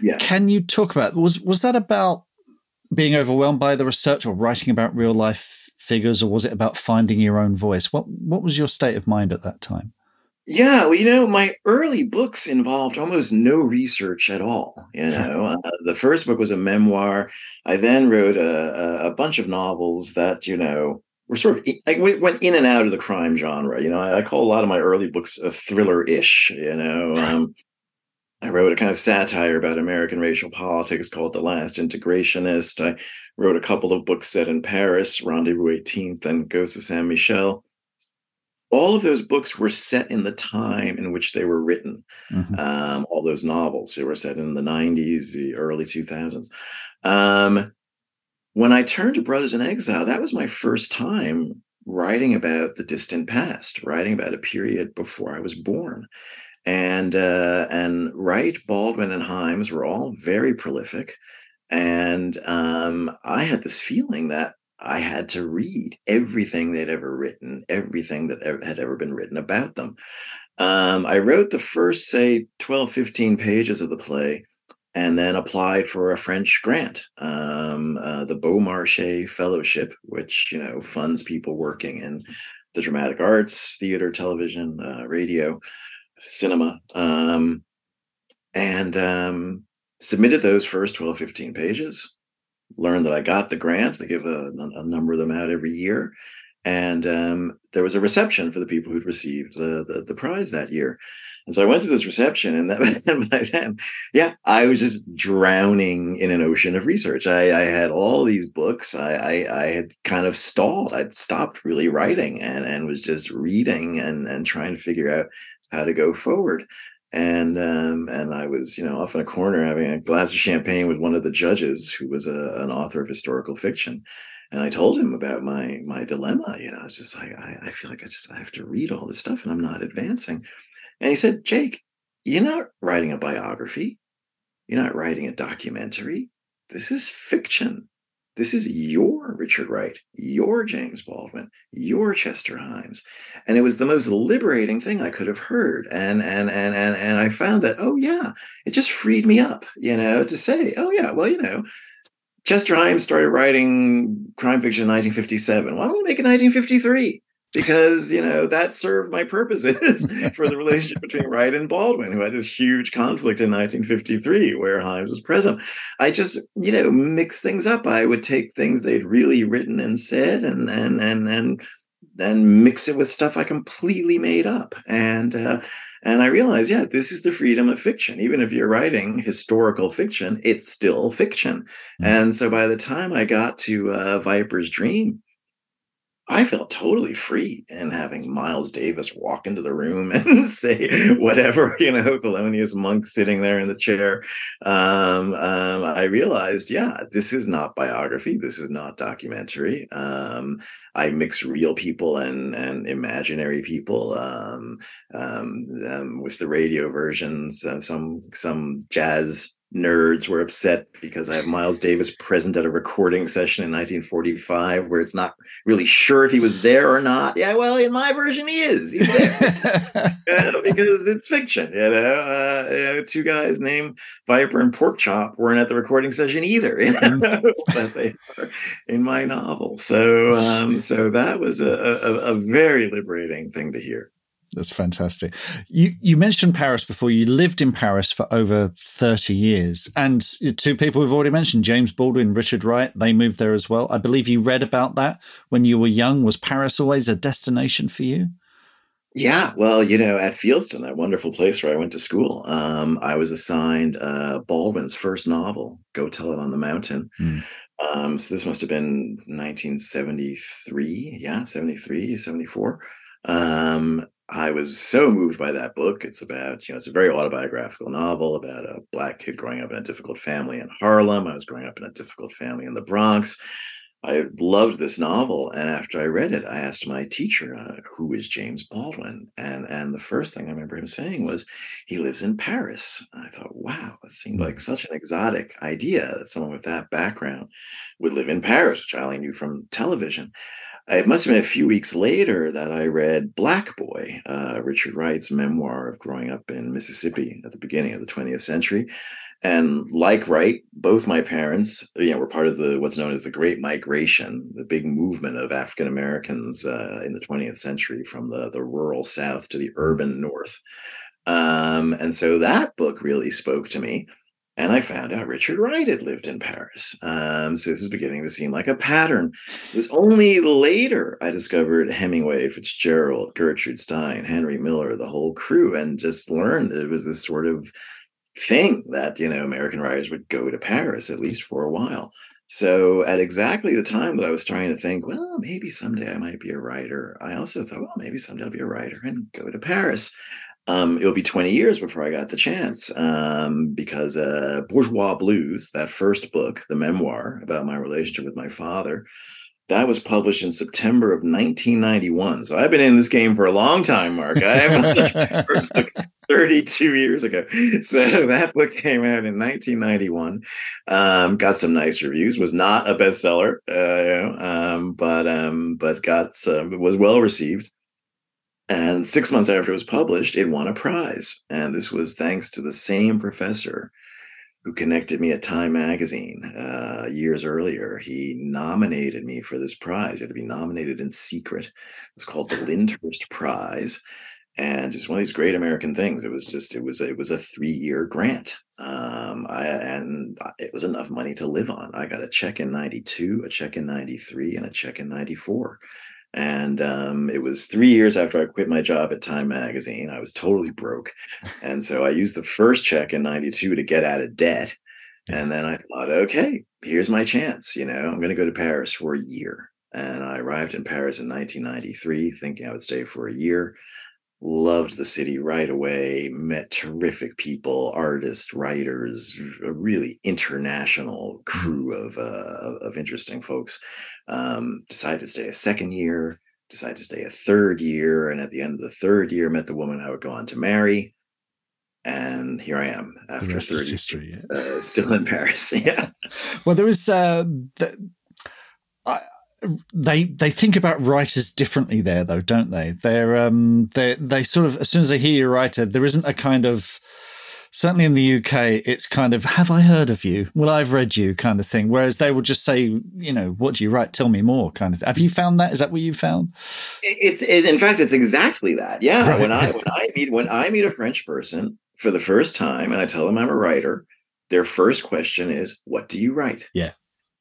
Yeah. Can you talk about was was that about being overwhelmed by the research or writing about real life figures, or was it about finding your own voice? What what was your state of mind at that time? Yeah, well, you know, my early books involved almost no research at all. You know, uh, the first book was a memoir. I then wrote a, a, a bunch of novels that you know were sort of like went in and out of the crime genre. You know, I, I call a lot of my early books a thriller-ish. You know, um, I wrote a kind of satire about American racial politics called The Last Integrationist. I wrote a couple of books set in Paris, Rendezvous 18th and Ghosts of Saint Michel all of those books were set in the time in which they were written. Mm-hmm. Um, all those novels they were set in the 90s, the early 2000s. Um, when I turned to Brothers in Exile, that was my first time writing about the distant past, writing about a period before I was born. And uh, and Wright, Baldwin, and Himes were all very prolific, and um, I had this feeling that I had to read everything they'd ever written, everything that had ever been written about them. Um, I wrote the first, say, 12, 15 pages of the play and then applied for a French grant, um, uh, the Beaumarchais Fellowship, which, you know, funds people working in the dramatic arts, theater, television, uh, radio, cinema. Um, and um, submitted those first 12, 15 pages learned that I got the grant. They give a, a number of them out every year. And um, there was a reception for the people who'd received the, the, the prize that year. And so I went to this reception, and, that, by then, yeah, I was just drowning in an ocean of research. I, I had all these books. I, I, I had kind of stalled. I'd stopped really writing and and was just reading and and trying to figure out how to go forward and um, and I was you know off in a corner having a glass of champagne with one of the judges who was a, an author of historical fiction, and I told him about my my dilemma. You know, it's just like I, I feel like I just I have to read all this stuff and I'm not advancing. And he said, Jake, you're not writing a biography, you're not writing a documentary. This is fiction. This is your Richard Wright, your James Baldwin, your Chester Himes. And it was the most liberating thing I could have heard. And and and and and I found that, oh yeah, it just freed me up, you know, to say, oh yeah, well, you know, Chester Himes started writing crime fiction in 1957. Why don't we make it 1953? Because you know that served my purposes for the relationship between Wright and Baldwin, who had this huge conflict in 1953 where Himes was present. I just you know mix things up. I would take things they'd really written and said, and and and and and mix it with stuff I completely made up. And uh, and I realized, yeah, this is the freedom of fiction. Even if you're writing historical fiction, it's still fiction. Mm-hmm. And so by the time I got to uh, Viper's Dream I felt totally free in having Miles Davis walk into the room and say whatever, you know, Thelonious Monk sitting there in the chair. Um, um, I realized, yeah, this is not biography. This is not documentary. Um, I mix real people and and imaginary people um, um, um, with the radio versions. Uh, some some jazz nerds were upset because I have Miles Davis present at a recording session in 1945 where it's not really sure if he was there or not. Yeah, well, in my version, he is. He's there because it's fiction. You know, uh, you know, two guys named Viper and Porkchop weren't at the recording session either, you know, mm. but they are in my novel. So, um, so that was a, a, a very liberating thing to hear. That's fantastic. You you mentioned Paris before. You lived in Paris for over thirty years, and two people we've already mentioned, James Baldwin, Richard Wright, they moved there as well. I believe you read about that when you were young. Was Paris always a destination for you? Yeah, well, you know, at Fieldston, that wonderful place where I went to school, um, I was assigned uh, Baldwin's first novel, "Go Tell It on the Mountain." Mm. Um, so this must have been 1973, yeah, 73, 74. Um, I was so moved by that book. It's about, you know, it's a very autobiographical novel about a black kid growing up in a difficult family in Harlem. I was growing up in a difficult family in the Bronx. I loved this novel, and after I read it, I asked my teacher, uh, "Who is James Baldwin?" and and the first thing I remember him saying was, "He lives in Paris." And I thought, "Wow, it seemed like such an exotic idea that someone with that background would live in Paris," which I only knew from television. It must have been a few weeks later that I read Black Boy, uh, Richard Wright's memoir of growing up in Mississippi at the beginning of the 20th century. And like Wright, both my parents, you know, were part of the what's known as the Great Migration, the big movement of African Americans uh, in the 20th century from the the rural South to the urban North. Um, and so that book really spoke to me. And I found out Richard Wright had lived in Paris. Um, so this is beginning to seem like a pattern. It was only later I discovered Hemingway, Fitzgerald, Gertrude Stein, Henry Miller, the whole crew, and just learned that it was this sort of thing that you know American writers would go to Paris at least for a while. So at exactly the time that I was trying to think, well, maybe someday I might be a writer, I also thought, well, maybe someday I'll be a writer and go to Paris. Um, it'll be 20 years before I got the chance um, because uh, Bourgeois Blues, that first book, the memoir about my relationship with my father, that was published in September of 1991. So I've been in this game for a long time, Mark. I have first book 32 years ago. So that book came out in 1991. Um, got some nice reviews. Was not a bestseller, uh, um, but um, but got some. Was well received. And six months after it was published, it won a prize. And this was thanks to the same professor who connected me at Time Magazine uh, years earlier. He nominated me for this prize. You had to be nominated in secret. It was called the Lyndhurst Prize, and just one of these great American things. It was just it was it was a three year grant. Um, I and it was enough money to live on. I got a check in '92, a check in '93, and a check in '94. And um, it was three years after I quit my job at Time Magazine. I was totally broke. And so I used the first check in 92 to get out of debt. And then I thought, okay, here's my chance. You know, I'm going to go to Paris for a year. And I arrived in Paris in 1993, thinking I would stay for a year. Loved the city right away, met terrific people, artists, writers, a really international crew of, uh, of interesting folks. Um, decided to stay a second year, decided to stay a third year, and at the end of the third year, met the woman I would go on to marry. And here I am after 30 history, yeah. uh, still in Paris. yeah. Well, there was uh, the, I, they they think about writers differently there, though, don't they? They're um they they sort of as soon as they hear you're a writer, there isn't a kind of certainly in the UK, it's kind of, have I heard of you? Well, I've read you kind of thing. Whereas they will just say, you know, what do you write? Tell me more kind of thing. Have you found that? Is that what you found? It's, it, in fact, it's exactly that. Yeah. Right. When I, when I meet, when I meet a French person for the first time and I tell them I'm a writer, their first question is, what do you write? Yeah.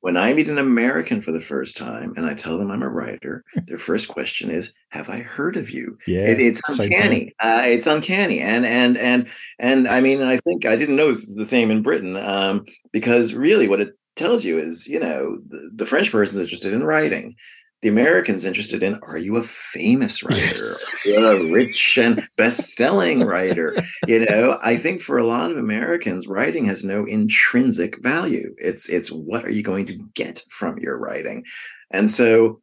When I meet an American for the first time and I tell them I'm a writer, their first question is, "Have I heard of you?" Yeah, it, it's uncanny. Uh, it's uncanny, and and and and I mean, I think I didn't know it's the same in Britain um, because really, what it tells you is, you know, the, the French person is interested in writing the Americans interested in are you a famous writer? Yes. a rich and best-selling writer? you know, I think for a lot of Americans, writing has no intrinsic value. It's it's what are you going to get from your writing? And so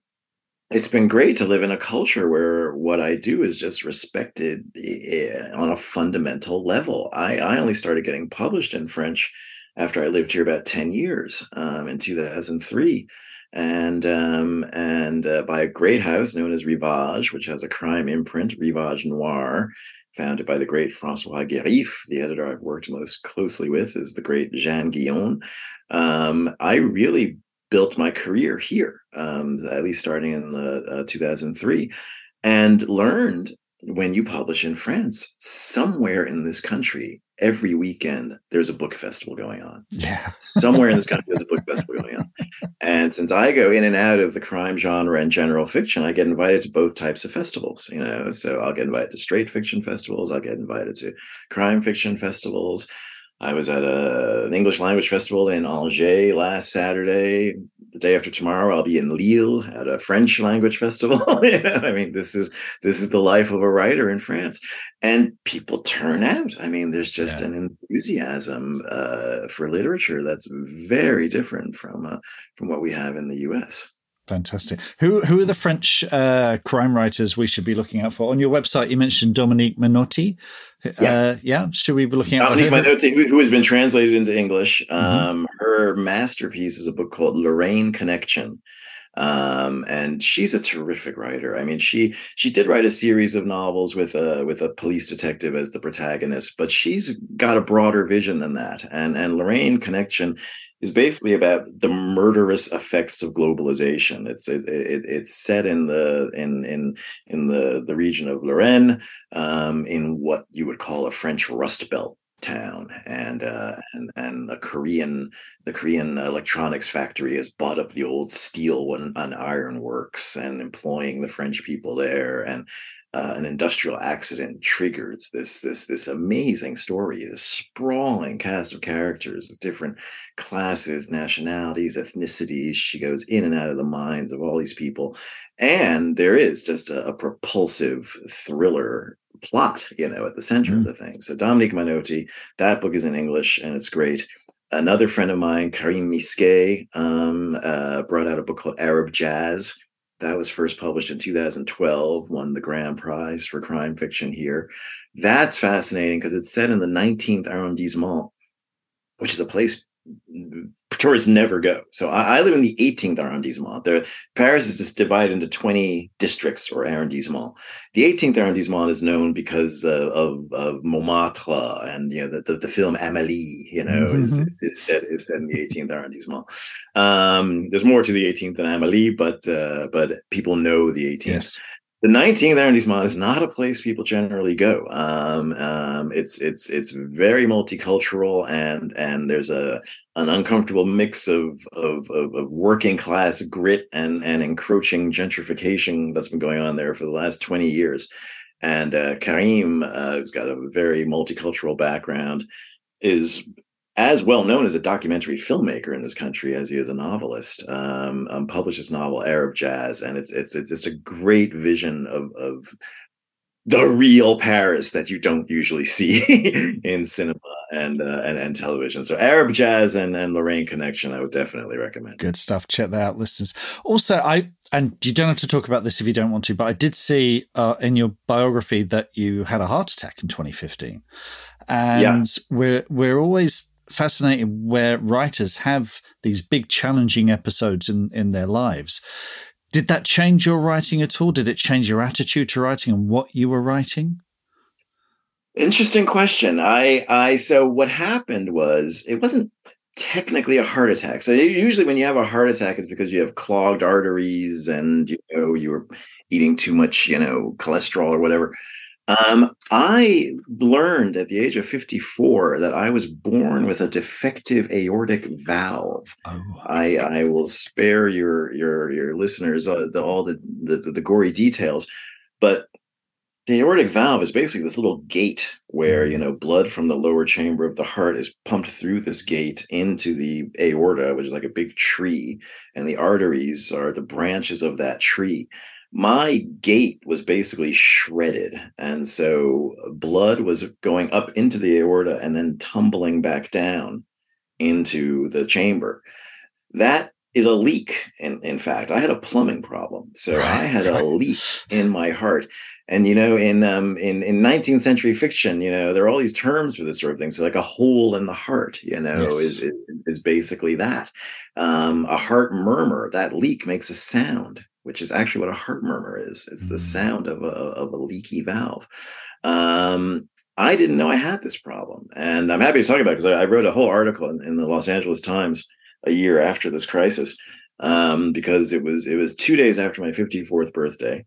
it's been great to live in a culture where what I do is just respected eh, on a fundamental level. I, I only started getting published in French after I lived here about 10 years um, in 2003 and um, and uh, by a great house known as Rivage, which has a crime imprint, Rivage Noir, founded by the great Francois Guérif. The editor I've worked most closely with is the great Jeanne Guyon. Um, I really built my career here, um, at least starting in the, uh, 2003, and learned when you publish in France, somewhere in this country, every weekend there's a book festival going on. Yeah. Somewhere in this country there's a book festival going on. And since I go in and out of the crime genre and general fiction, I get invited to both types of festivals, you know. So I'll get invited to straight fiction festivals, I'll get invited to crime fiction festivals. I was at a, an English language festival in Angers last Saturday, the day after tomorrow, I'll be in Lille at a French language festival. I mean, this is this is the life of a writer in France, and people turn out. I mean, there's just yeah. an enthusiasm uh, for literature that's very different from uh, from what we have in the U.S. Fantastic. Who who are the French uh, crime writers we should be looking out for? On your website, you mentioned Dominique Manotti. Yeah, uh, yeah. Should we be looking at Dominique Manotti, who, who, has been translated into English? Mm-hmm. Um, her masterpiece is a book called Lorraine Connection, um, and she's a terrific writer. I mean, she she did write a series of novels with a with a police detective as the protagonist, but she's got a broader vision than that. And and Lorraine Connection is basically about the murderous effects of globalization. It's it, it, it's set in the in in in the the region of Lorraine, um, in what you would call a French Rust Belt town and uh, and and the Korean the Korean electronics factory has bought up the old steel and, iron works and employing the French people there and uh, an industrial accident triggers this this this amazing story this sprawling cast of characters of different classes nationalities ethnicities. She goes in and out of the minds of all these people and there is just a, a propulsive thriller plot, you know, at the center mm. of the thing. So Dominique Manotti, that book is in English and it's great. Another friend of mine, Karim Miské, um, uh, brought out a book called Arab Jazz. That was first published in 2012, won the grand prize for crime fiction here. That's fascinating because it's set in the 19th arrondissement, which is a place tourists never go. So I, I, live in the 18th arrondissement. There, Paris is just divided into 20 districts or arrondissements. The 18th arrondissement is known because uh, of, of Montmartre and you know the, the, the film Amélie. You know, mm-hmm. it's, it's, set, it's set in the 18th arrondissement. Um, there's more to the 18th than Amélie, but uh, but people know the 18th. Yes the 19th arrondissement is not a place people generally go. Um, um, it's it's it's very multicultural, and and there's a an uncomfortable mix of of, of, of working class grit and and encroaching gentrification that's been going on there for the last 20 years. And uh, Karim, uh, who's got a very multicultural background, is as well known as a documentary filmmaker in this country as he is a novelist. Um, um, published his novel Arab Jazz, and it's it's it's just a great vision of of the real Paris that you don't usually see in cinema and, uh, and and television. So Arab Jazz and and Lorraine Connection, I would definitely recommend. Good stuff. Check that out, listeners. Also, I and you don't have to talk about this if you don't want to, but I did see uh, in your biography that you had a heart attack in 2015, and yeah. we're we're always fascinating where writers have these big challenging episodes in, in their lives. Did that change your writing at all? Did it change your attitude to writing and what you were writing? Interesting question. I I so what happened was it wasn't technically a heart attack. So usually when you have a heart attack it's because you have clogged arteries and you know you were eating too much, you know, cholesterol or whatever. Um, I learned at the age of 54 that I was born with a defective aortic valve. Oh. I, I will spare your your your listeners uh, the, all the, the the gory details, but the aortic valve is basically this little gate where you mm. know blood from the lower chamber of the heart is pumped through this gate into the aorta which is like a big tree and the arteries are the branches of that tree my gate was basically shredded. And so blood was going up into the aorta and then tumbling back down into the chamber. That is a leak. In, in fact, I had a plumbing problem. So right. I had a leak in my heart. And you know, in um in, in 19th century fiction, you know, there are all these terms for this sort of thing. So like a hole in the heart, you know, yes. is, is, is basically that. Um, a heart murmur, that leak makes a sound which is actually what a heart murmur is. It's the mm. sound of a, of a leaky valve. Um, I didn't know I had this problem, and I'm happy to talk about it because I, I, wrote a whole article in, in, the Los Angeles Times a year after this crisis um, because it was it was two days after my 54th birthday.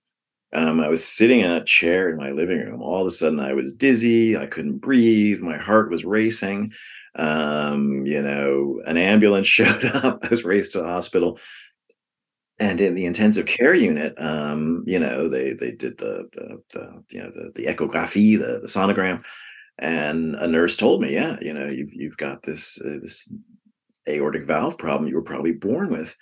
Um, I was sitting in a chair in my living room. All of a sudden, I was dizzy. I couldn't breathe. My heart was racing. Um, you know, an ambulance showed up. I was raced to the hospital and in the intensive care unit, um, you know, they they did the the, the you know the, the echography, the the sonogram, and a nurse told me, yeah, you know, you've you've got this uh, this aortic valve problem you were probably born with,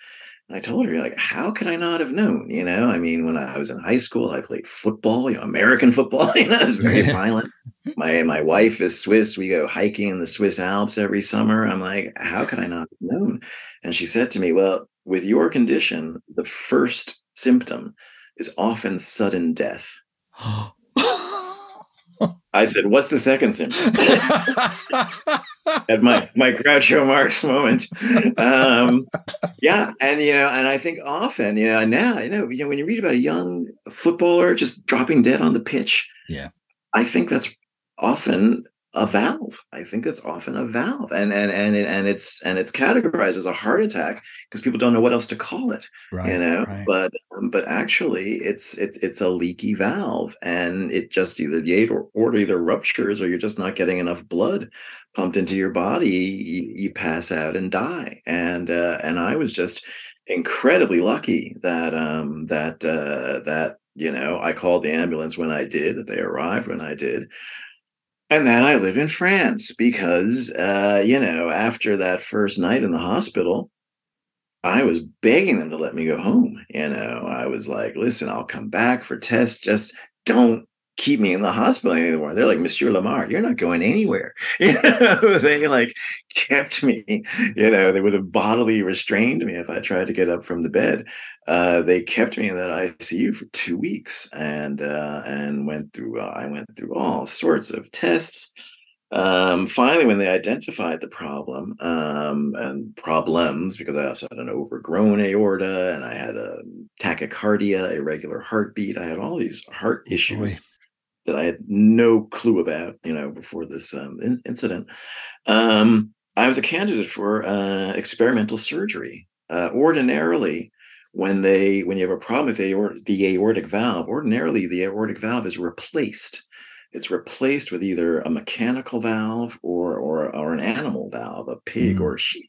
And I told her, like, how could I not have known? You know, I mean, when I was in high school, I played football, you know, American football, you know, it was very violent. My my wife is Swiss. We go hiking in the Swiss Alps every summer. I'm like, how could I not have known? And she said to me, Well, with your condition, the first symptom is often sudden death. I said, "What's the second symptom?" At my my Groucho Marx moment, um, yeah, and you know, and I think often, you know, now, you know, you know, when you read about a young footballer just dropping dead on the pitch, yeah, I think that's often a valve. I think it's often a valve, and and and and it's and it's categorized as a heart attack because people don't know what else to call it. Right, you know, right. but um, but actually, it's it's it's a leaky valve, and it just either the aorta either ruptures or you're just not getting enough blood pumped into your body. You, you pass out and die, and uh, and I was just incredibly lucky that um that uh that you know i called the ambulance when i did that they arrived when i did and then I live in France because, uh, you know, after that first night in the hospital, I was begging them to let me go home. You know, I was like, listen, I'll come back for tests. Just don't keep me in the hospital anymore. They're like, Monsieur Lamar, you're not going anywhere. You know, they like kept me, you know, they would have bodily restrained me if I tried to get up from the bed. Uh, they kept me in that ICU for two weeks and uh, and went through uh, I went through all sorts of tests. Um, finally, when they identified the problem um, and problems, because I also had an overgrown aorta and I had a tachycardia, irregular heartbeat, I had all these heart issues. Boy that I had no clue about, you know, before this um, in- incident. Um, I was a candidate for uh, experimental surgery. Uh, ordinarily, when they when you have a problem with the, aort- the aortic valve, ordinarily the aortic valve is replaced. It's replaced with either a mechanical valve or or, or an animal valve, a pig mm. or a sheep.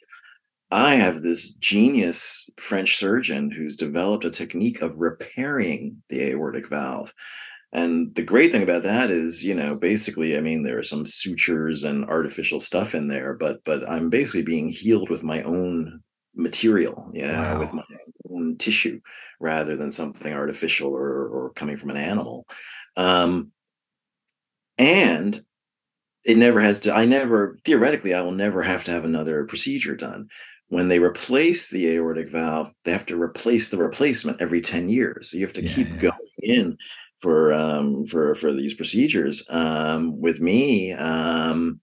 I have this genius French surgeon who's developed a technique of repairing the aortic valve. And the great thing about that is, you know, basically, I mean, there are some sutures and artificial stuff in there, but but I'm basically being healed with my own material, you know, wow. with my own tissue rather than something artificial or or coming from an animal. Um, and it never has to, I never, theoretically, I will never have to have another procedure done. When they replace the aortic valve, they have to replace the replacement every 10 years. So you have to yeah, keep yeah. going in for um, for for these procedures. Um, with me, um,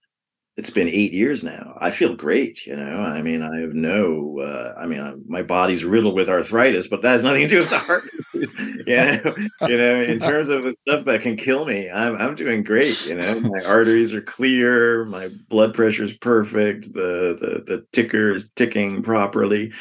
it's been eight years now. I feel great. You know, I mean, I have no. Uh, I mean, I'm, my body's riddled with arthritis, but that has nothing to do with the heart you know, you know, in terms of the stuff that can kill me, I'm I'm doing great. You know, my arteries are clear, my blood pressure is perfect, the the the ticker is ticking properly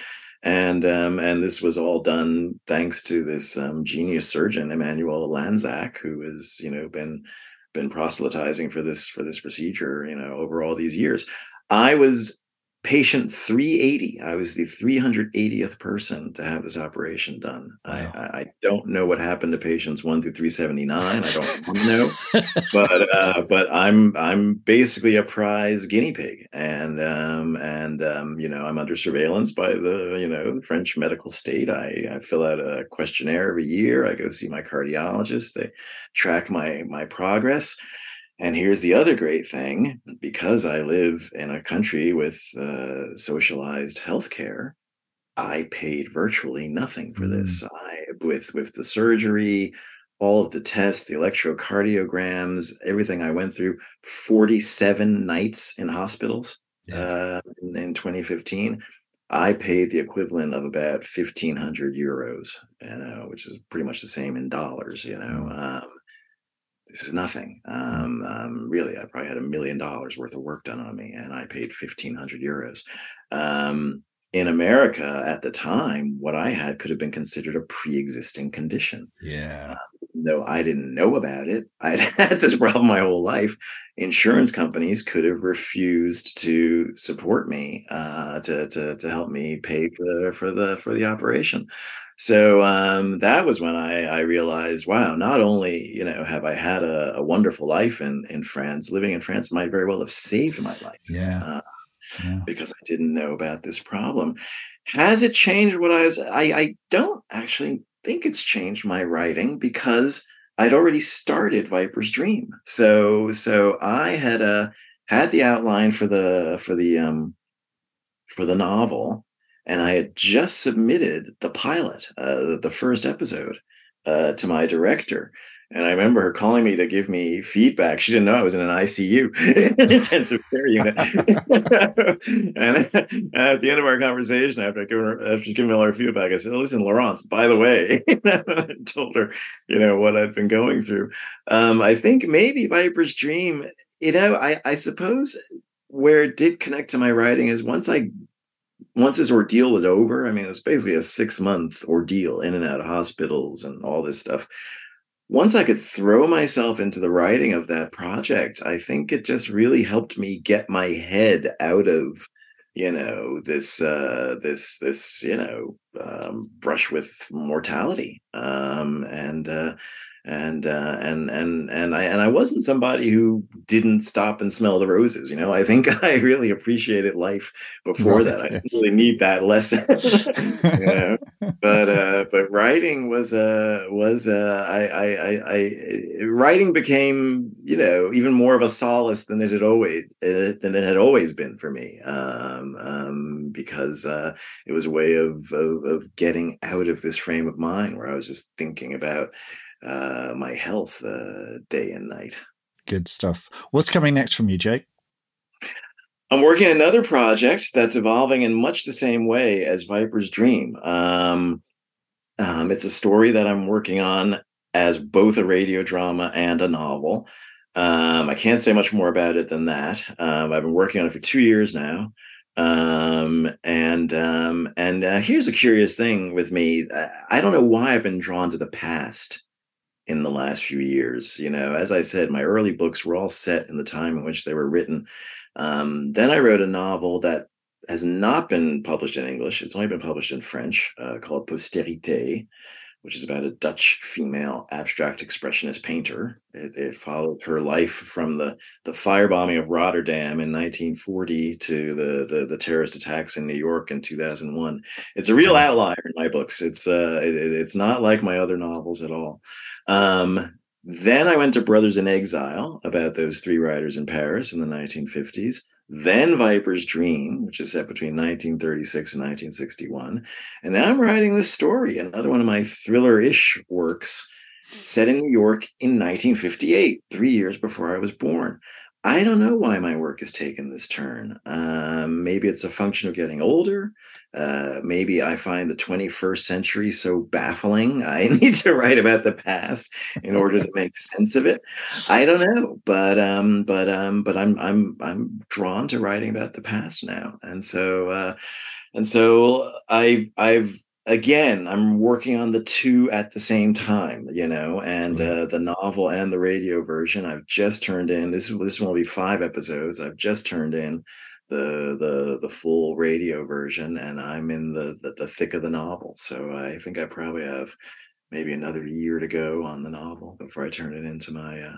and um, and this was all done thanks to this um, genius surgeon Emmanuel Lansac, who has you know been been proselytizing for this for this procedure you know over all these years. I was patient 380 i was the 380th person to have this operation done. Wow. I, I don't know what happened to patients 1 through 379 i don't know. But uh, but i'm i'm basically a prize guinea pig. And um and um you know i'm under surveillance by the you know french medical state. I i fill out a questionnaire every year. I go see my cardiologist. They track my my progress and here's the other great thing because I live in a country with uh, socialized healthcare, I paid virtually nothing for this. Mm. I, with with the surgery, all of the tests, the electrocardiograms, everything I went through, 47 nights in hospitals yeah. uh, in, in 2015. I paid the equivalent of about 1500 euros, you know, which is pretty much the same in dollars, you know. Mm. Um, this is nothing. Um, um, really, I probably had a million dollars worth of work done on me, and I paid fifteen hundred euros. Um, in America at the time, what I had could have been considered a pre-existing condition. Yeah. Uh, no, I didn't know about it. I'd had this problem my whole life. Insurance companies could have refused to support me uh, to to to help me pay for for the for the operation. So um, that was when I, I, realized, wow, not only you know have I had a, a, wonderful life in in France, living in France might very well have saved my life. Yeah. Uh, yeah. because I didn't know about this problem. Has it changed what I was? I, I don't actually think it's changed my writing because I'd already started Viper's Dream. So so I had a uh, had the outline for the for the um for the novel and I had just submitted the pilot, uh, the first episode, uh, to my director. And I remember her calling me to give me feedback. She didn't know I was in an ICU, intensive care unit. and, at the end of our conversation, after I given her, after giving me all her feedback, I said, "Listen, Laurence, by the way," I told her, you know, what I'd been going through. Um, I think maybe Viper's Dream. You know, I, I suppose where it did connect to my writing is once I once this ordeal was over, I mean, it was basically a six month ordeal in and out of hospitals and all this stuff. Once I could throw myself into the writing of that project, I think it just really helped me get my head out of, you know, this, uh, this, this, you know, um, brush with mortality. Um, and, uh, and uh, and and and I and I wasn't somebody who didn't stop and smell the roses. You know, I think I really appreciated life before right, that. I yes. didn't really need that lesson. you know? but uh, but writing was uh, was uh, I, I, I I writing became you know even more of a solace than it had always uh, than it had always been for me um, um, because uh, it was a way of, of of getting out of this frame of mind where I was just thinking about uh, my health uh, day and night. Good stuff. What's coming next from you, Jake? I'm working on another project that's evolving in much the same way as Viper's Dream. Um, um, it's a story that I'm working on as both a radio drama and a novel. Um, I can't say much more about it than that. Um, I've been working on it for two years now. Um, and um, and uh, here's a curious thing with me. I don't know why I've been drawn to the past in the last few years. You know, as I said, my early books were all set in the time in which they were written. Um, then I wrote a novel that has not been published in English. It's only been published in French, uh, called Postérité, which is about a Dutch female abstract expressionist painter. It, it, followed her life from the, the firebombing of Rotterdam in 1940 to the, the, the terrorist attacks in New York in 2001. It's a real outlier in my books. It's uh, it, it's not like my other novels at all. Um, then I went to Brothers in Exile about those three writers in Paris in the 1950s. Then Viper's Dream, which is set between 1936 and 1961. And I'm writing this story, another one of my thriller ish works set in New York in 1958, three years before I was born. I don't know why my work has taken this turn. Um, maybe it's a function of getting older. Uh, maybe I find the 21st century so baffling. I need to write about the past in order to make sense of it. I don't know, but um, but um, but I'm I'm I'm drawn to writing about the past now, and so uh, and so I I've again i'm working on the two at the same time you know and uh, the novel and the radio version. I've just turned in this this will be five episodes. I've just turned in the the the full radio version and i'm in the, the the thick of the novel. So i think i probably have maybe another year to go on the novel before i turn it into my uh,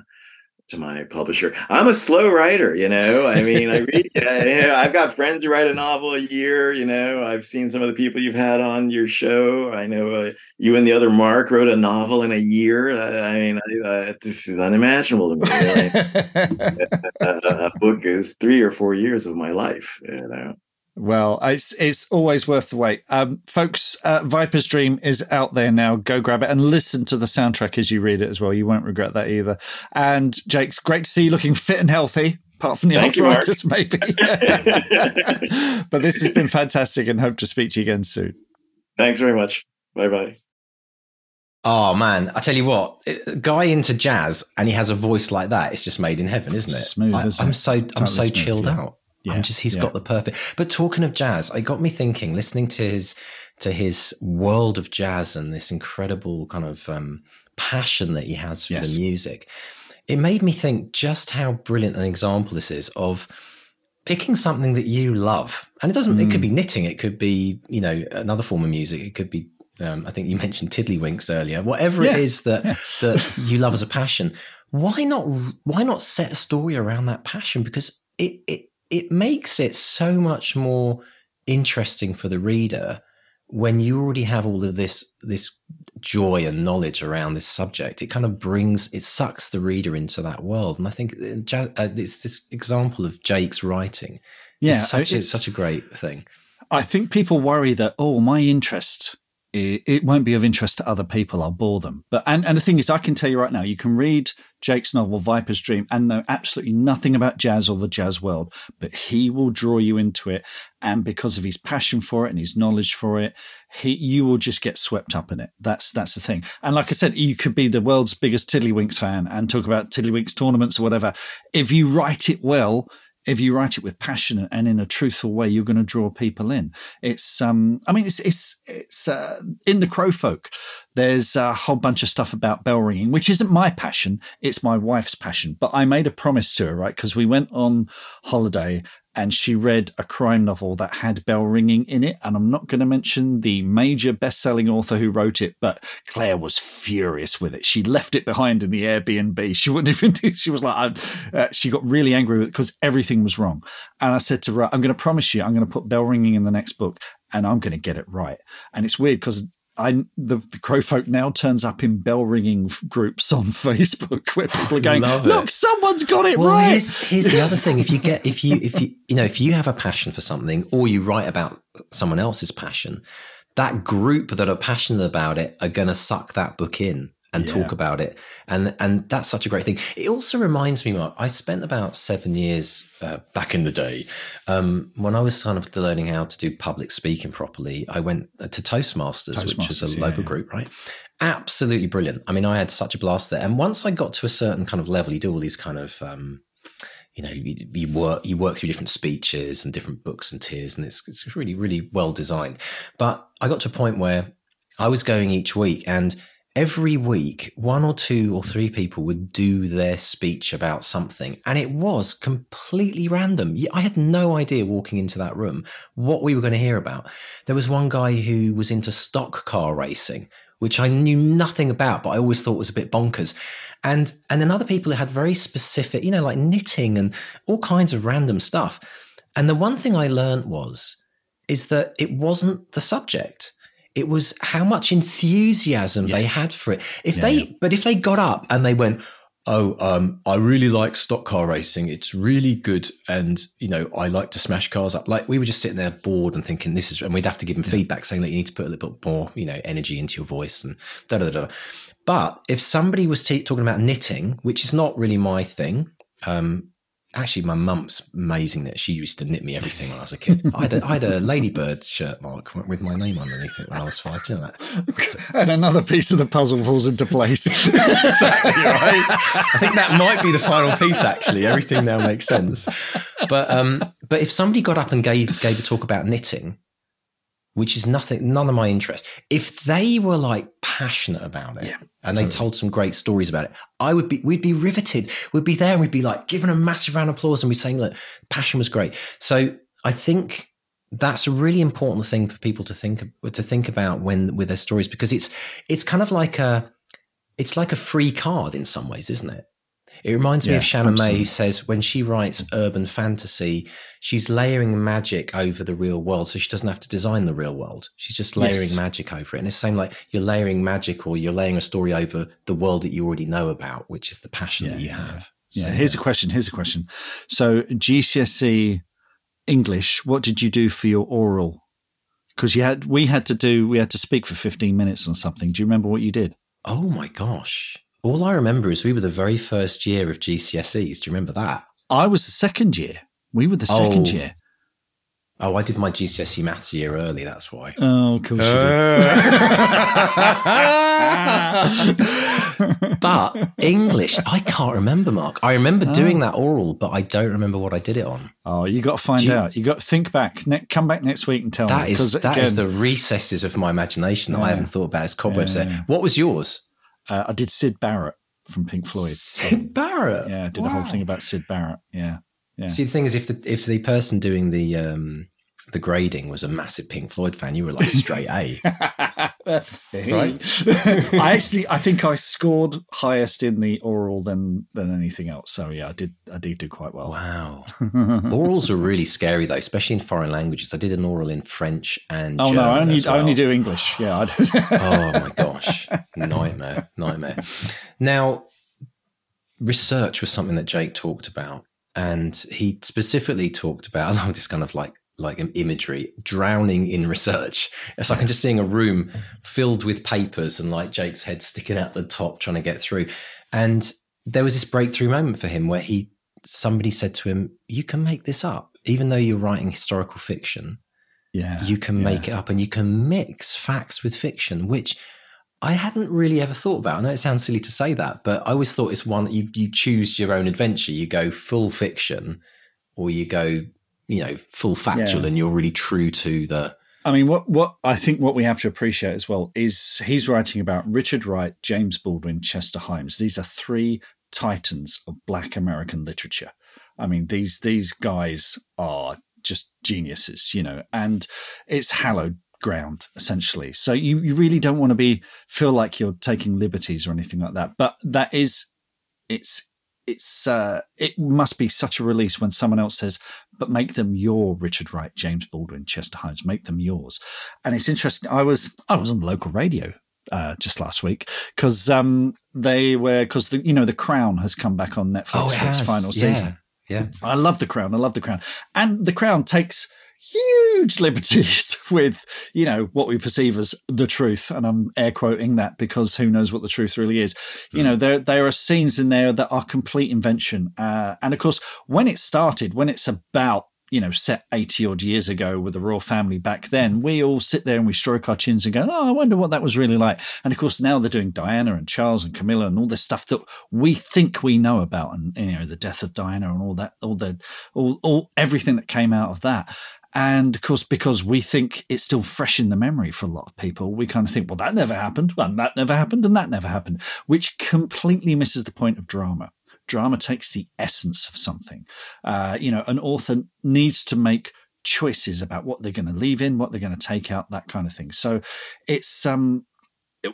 to my publisher. I'm a slow writer, you know. I mean, I read. Uh, you know, I've got friends who write a novel a year. You know, I've seen some of the people you've had on your show. I know uh, you and the other Mark wrote a novel in a year. Uh, I mean, uh, this is unimaginable to me. a, a book is three or four years of my life. You know. Well, it's it's always worth the wait. Um, folks, uh, Viper's Dream is out there now. Go grab it and listen to the soundtrack as you read it as well. You won't regret that either. And Jake's great to see you looking fit and healthy, apart from the Thank arthritis, you, maybe. but this has been fantastic and hope to speak to you again soon. Thanks very much. Bye bye. Oh man, I tell you what, guy into jazz and he has a voice like that. It's just made in heaven, isn't it? Smooth. I, am so totally I'm so smooth, chilled yeah. out. Yeah, I'm just he's yeah. got the perfect. But talking of jazz, it got me thinking. Listening to his to his world of jazz and this incredible kind of um, passion that he has for yes. the music, it made me think just how brilliant an example this is of picking something that you love. And it doesn't. Mm. It could be mm. knitting. It could be you know another form of music. It could be. Um, I think you mentioned tiddlywinks earlier. Whatever yeah. it is that that you love as a passion, why not? Why not set a story around that passion? Because it it it makes it so much more interesting for the reader when you already have all of this this joy and knowledge around this subject. It kind of brings it sucks the reader into that world. And i think uh, uh it's this example of jake's writing yeah such a, such a great thing. I think people worry that oh my interest it, it won't be of interest to other people. I'll bore them. But and, and the thing is, I can tell you right now, you can read Jake's novel Viper's Dream and know absolutely nothing about jazz or the jazz world, but he will draw you into it. And because of his passion for it and his knowledge for it, he you will just get swept up in it. That's that's the thing. And like I said, you could be the world's biggest Tiddlywinks fan and talk about Tiddlywinks tournaments or whatever. If you write it well, if you write it with passion and in a truthful way, you're going to draw people in. It's, um, I mean, it's, it's, it's, uh, in the Crowfolk. there's a whole bunch of stuff about bell ringing, which isn't my passion. It's my wife's passion. But I made a promise to her, right? Because we went on holiday and she read a crime novel that had bell ringing in it. And I'm not going to mention the major best selling author who wrote it, but Claire was furious with it. She left it behind in the Airbnb. She wouldn't even do, she was like, uh, she got really angry because everything was wrong. And I said to her, I'm going to promise you, I'm going to put bell ringing in the next book and I'm going to get it right. And it's weird because I the, the crowfolk now turns up in bell ringing groups on Facebook where people are going, "Look, someone's got it well, right." Here's, here's the other thing: if you get if you if you you know if you have a passion for something, or you write about someone else's passion, that group that are passionate about it are going to suck that book in and yeah. talk about it. And and that's such a great thing. It also reminds me, Mark, I spent about seven years uh, back in the day um, when I was kind of learning how to do public speaking properly. I went uh, to Toastmasters, Toastmasters which is a local yeah. group, right? Absolutely brilliant. I mean, I had such a blast there. And once I got to a certain kind of level, you do all these kind of um, you know you, you, work you work through different speeches and different books and tiers and it's, it's really really well designed but i got to a point where i was going each week and every week, one or two or three people would do their speech about something. And it was completely random. I had no idea walking into that room what we were going to hear about. There was one guy who was into stock car racing, which I knew nothing about, but I always thought was a bit bonkers. And, and then other people who had very specific, you know, like knitting and all kinds of random stuff. And the one thing I learned was, is that it wasn't the subject it was how much enthusiasm yes. they had for it. If yeah, they, yeah. but if they got up and they went, "Oh, um, I really like stock car racing. It's really good, and you know, I like to smash cars up." Like we were just sitting there bored and thinking, "This is," and we'd have to give them yeah. feedback saying that you need to put a little bit more, you know, energy into your voice and da da da. But if somebody was t- talking about knitting, which is not really my thing, um, actually my mum's amazing that she used to knit me everything when I was a kid. I had a, I had a ladybird shirt mark with my name underneath it when I was five. Do you know that? and another piece of the puzzle falls into place. exactly right. I think that might be the final piece. Actually, everything now makes sense. But um, but if somebody got up and gave gave a talk about knitting, which is nothing, none of my interest. If they were like passionate about it yeah, and totally. they told some great stories about it, I would be, we'd be riveted. We'd be there and we'd be like giving a massive round of applause and we'd saying, look, passion was great. So I think that's a really important thing for people to think to think about when with their stories because it's it's kind of like a it's like a free card in some ways, isn't it? It reminds yeah, me of Shannon absolutely. May, who says when she writes urban fantasy, she's layering magic over the real world, so she doesn't have to design the real world. She's just layering yes. magic over it. And it's the same like you're layering magic or you're layering a story over the world that you already know about, which is the passion yeah, that you yeah. have. Yeah. So, here's a question. Here's a question. So GCSE English, what did you do for your oral? Because you had, we had to do, we had to speak for 15 minutes on something. Do you remember what you did? Oh my gosh. All I remember is we were the very first year of GCSEs. Do you remember that? I was the second year. We were the oh. second year. Oh, I did my GCSE maths year early. That's why. Oh, course uh. but English, I can't remember, Mark. I remember oh. doing that oral, but I don't remember what I did it on. Oh, you got to find you, out. You got to think back. Ne- come back next week and tell that me. Is, that again, is the recesses of my imagination that yeah. I haven't thought about as cobwebs yeah, there. What was yours? Uh, I did Syd Barrett from Pink Floyd. Syd Barrett. Yeah, I did wow. a whole thing about Syd Barrett. Yeah, yeah. See, the thing is, if the if the person doing the um, the grading was a massive Pink Floyd fan, you were like straight A. right? I actually, I think I scored highest in the oral than than anything else. So yeah, I did, I did do quite well. Wow. Orals are really scary though, especially in foreign languages. I did an oral in French and oh German no, I only, well. I only do English. Yeah. oh my gosh, nightmare, nightmare. Now, research was something that Jake talked about, and he specifically talked about. I love this kind of like like imagery, drowning in research. It's like I'm just seeing a room filled with papers and like Jake's head sticking out the top trying to get through. And there was this breakthrough moment for him where he somebody said to him, You can make this up. Even though you're writing historical fiction, yeah, you can yeah. make it up and you can mix facts with fiction, which I hadn't really ever thought about. I know it sounds silly to say that, but I always thought it's one you you choose your own adventure. You go full fiction or you go you know full factual yeah. and you're really true to the I mean, what what I think what we have to appreciate as well is he's writing about Richard Wright, James Baldwin, Chester Himes. These are three titans of Black American literature. I mean, these these guys are just geniuses, you know, and it's hallowed ground essentially. So you you really don't want to be feel like you're taking liberties or anything like that. But that is it's it's uh, it must be such a release when someone else says, "But make them your Richard Wright, James Baldwin, Chester Himes. Make them yours." And it's interesting. I was I was on the local radio uh, just last week because um, they were because the you know the Crown has come back on Netflix oh, for its final yeah. season. Yeah, I love the Crown. I love the Crown, and the Crown takes huge liberties with you know what we perceive as the truth and i'm air quoting that because who knows what the truth really is you know hmm. there there are scenes in there that are complete invention uh, and of course when it started when it's about you know, set 80 odd years ago with the royal family back then, we all sit there and we stroke our chins and go, Oh, I wonder what that was really like. And of course, now they're doing Diana and Charles and Camilla and all this stuff that we think we know about and, you know, the death of Diana and all that, all the, all, all, everything that came out of that. And of course, because we think it's still fresh in the memory for a lot of people, we kind of think, well, that never happened, and that never happened, and that never happened, which completely misses the point of drama. Drama takes the essence of something. Uh, you know, an author needs to make choices about what they're going to leave in, what they're going to take out, that kind of thing. So it's um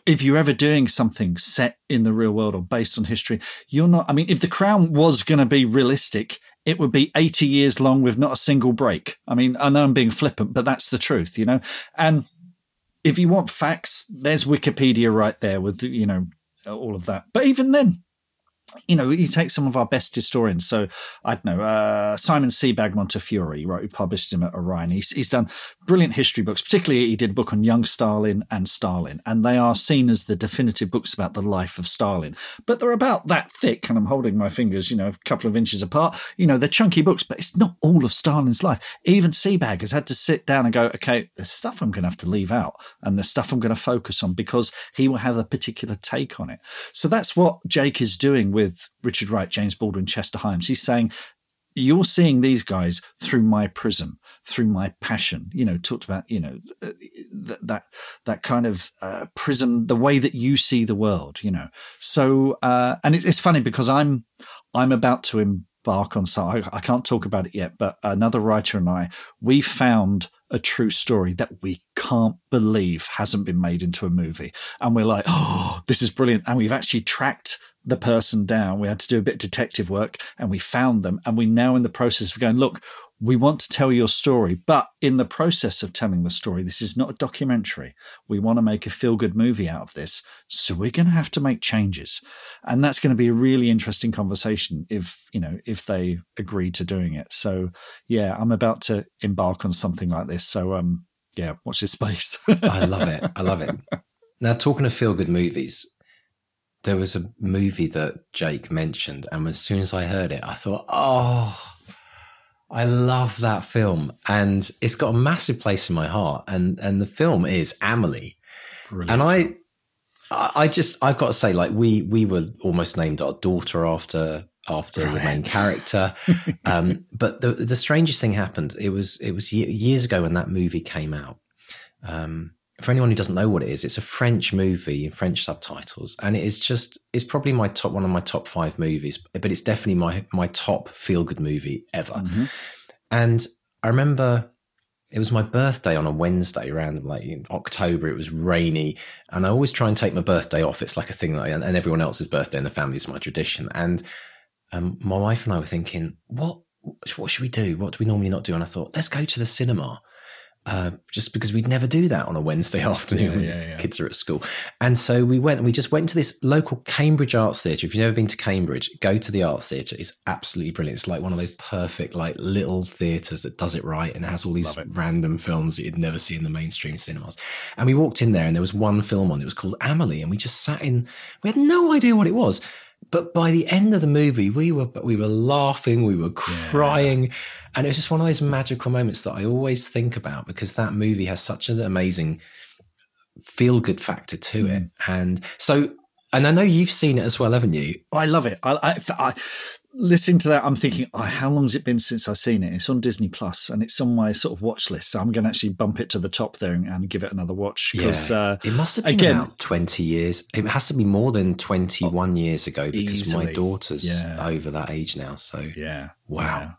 if you're ever doing something set in the real world or based on history, you're not. I mean, if The Crown was going to be realistic, it would be 80 years long with not a single break. I mean, I know I'm being flippant, but that's the truth, you know? And if you want facts, there's Wikipedia right there with, you know, all of that. But even then, you know, you take some of our best historians. So I don't know, uh, Simon Sebag Montefiore, right, who published him at Orion. He's, he's done brilliant history books. Particularly, he did a book on young Stalin and Stalin, and they are seen as the definitive books about the life of Stalin. But they're about that thick, and I'm holding my fingers, you know, a couple of inches apart. You know, they're chunky books, but it's not all of Stalin's life. Even Sebag has had to sit down and go, okay, there's stuff I'm going to have to leave out, and there's stuff I'm going to focus on because he will have a particular take on it. So that's what Jake is doing with Richard Wright, James Baldwin, Chester Himes. He's saying, you're seeing these guys through my prism, through my passion. You know, talked about you know that that that kind of uh, prism, the way that you see the world. You know, so uh, and it's, it's funny because I'm I'm about to embark on so I, I can't talk about it yet, but another writer and I we found a true story that we can't believe hasn't been made into a movie. And we're like, oh, this is brilliant. And we've actually tracked the person down. We had to do a bit of detective work and we found them. And we're now in the process of going, look, we want to tell your story, but in the process of telling the story, this is not a documentary. We want to make a feel good movie out of this. So we're going to have to make changes. And that's going to be a really interesting conversation if, you know, if they agree to doing it. So yeah, I'm about to embark on something like this. So, um, yeah, watch this space. I love it. I love it. Now, talking of feel good movies, there was a movie that Jake mentioned, and as soon as I heard it, I thought, oh, I love that film, and it's got a massive place in my heart. And and the film is Amelie, Brilliant. and I, I just I've got to say, like we we were almost named our daughter after after Correct. the main character. um, but the the strangest thing happened. It was it was years ago when that movie came out. Um, for anyone who doesn't know what it is, it's a French movie in French subtitles, and it is just it's probably my top one of my top five movies, but it's definitely my my top feel good movie ever. Mm-hmm. And I remember it was my birthday on a Wednesday around like in October. It was rainy, and I always try and take my birthday off. It's like a thing that I, and everyone else's birthday in the family is my tradition. And um, my wife and I were thinking, what what should we do? What do we normally not do? And I thought, let's go to the cinema uh, just because we'd never do that on a Wednesday afternoon when yeah, yeah. kids are at school. And so we went and we just went to this local Cambridge Arts Theatre. If you've never been to Cambridge, go to the Arts Theatre. It's absolutely brilliant. It's like one of those perfect, like little theatres that does it right and it has all these random films that you'd never see in the mainstream cinemas. And we walked in there and there was one film on, it was called Amelie. And we just sat in, we had no idea what it was. But by the end of the movie, we were we were laughing, we were crying. Yeah and it was just one of those magical moments that I always think about because that movie has such an amazing feel good factor to mm. it. And so, and I know you've seen it as well, haven't you? I love it. I, I, I listening to that, I'm thinking, oh, how long has it been since I've seen it? It's on Disney Plus and it's on my sort of watch list. So I'm going to actually bump it to the top there and, and give it another watch. Because yeah. uh, it must have been again, about 20 years. It has to be more than 21 oh, years ago because easily. my daughter's yeah. over that age now. So yeah, wow. Yeah.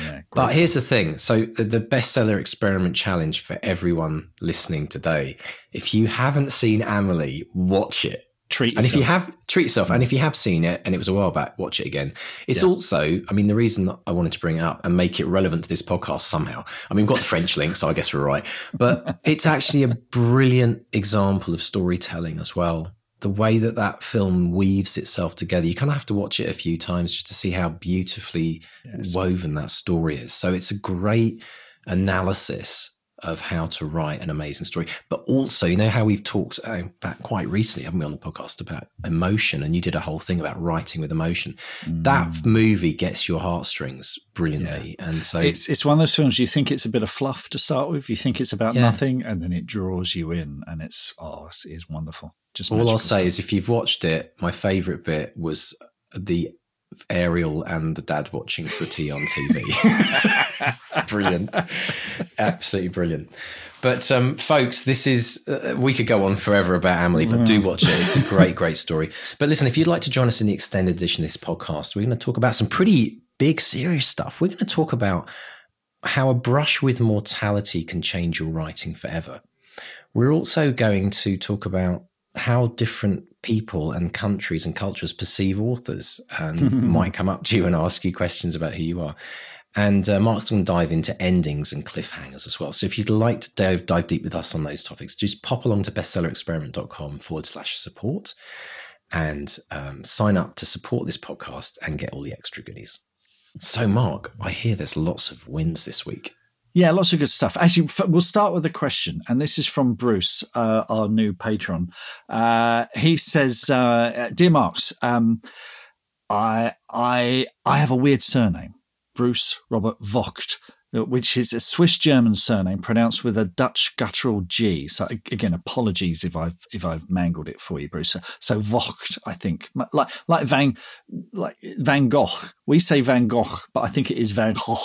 Yeah, but here's the thing. So the, the bestseller experiment challenge for everyone listening today. If you haven't seen Amelie, watch it. Treat yourself. And if you have treat yourself, and if mm. you have seen it and it was a while back, watch it again. It's yeah. also, I mean, the reason I wanted to bring it up and make it relevant to this podcast somehow. I mean, we've got the French link, so I guess we're right. But it's actually a brilliant example of storytelling as well the way that that film weaves itself together, you kind of have to watch it a few times just to see how beautifully yes. woven that story is. So it's a great analysis of how to write an amazing story. But also, you know how we've talked, uh, in fact, quite recently, haven't we, on the podcast about emotion? And you did a whole thing about writing with emotion. Mm. That movie gets your heartstrings brilliantly. Yeah. And so it's it's one of those films you think it's a bit of fluff to start with. You think it's about yeah. nothing, and then it draws you in, and it's oh, it's, it's wonderful. Just all I'll say stuff. is, if you've watched it, my favourite bit was the Ariel and the dad watching footy on TV. brilliant, absolutely brilliant. But um, folks, this is uh, we could go on forever about Amelie, but do watch it. It's a great, great story. But listen, if you'd like to join us in the extended edition of this podcast, we're going to talk about some pretty big, serious stuff. We're going to talk about how a brush with mortality can change your writing forever. We're also going to talk about how different people and countries and cultures perceive authors and might come up to you and ask you questions about who you are. And uh, Mark's going to dive into endings and cliffhangers as well. So if you'd like to dive, dive deep with us on those topics, just pop along to bestsellerexperiment.com forward slash support and um, sign up to support this podcast and get all the extra goodies. So, Mark, I hear there's lots of wins this week. Yeah, lots of good stuff. Actually, we'll start with a question, and this is from Bruce, uh, our new patron. Uh, he says, uh, "Dear Marks, um, I I I have a weird surname, Bruce Robert Vogt, which is a Swiss German surname pronounced with a Dutch guttural G. So again, apologies if I've if I've mangled it for you, Bruce. So, so Vogt, I think, like like Van like Van Gogh. We say Van Gogh, but I think it is Van Gogh.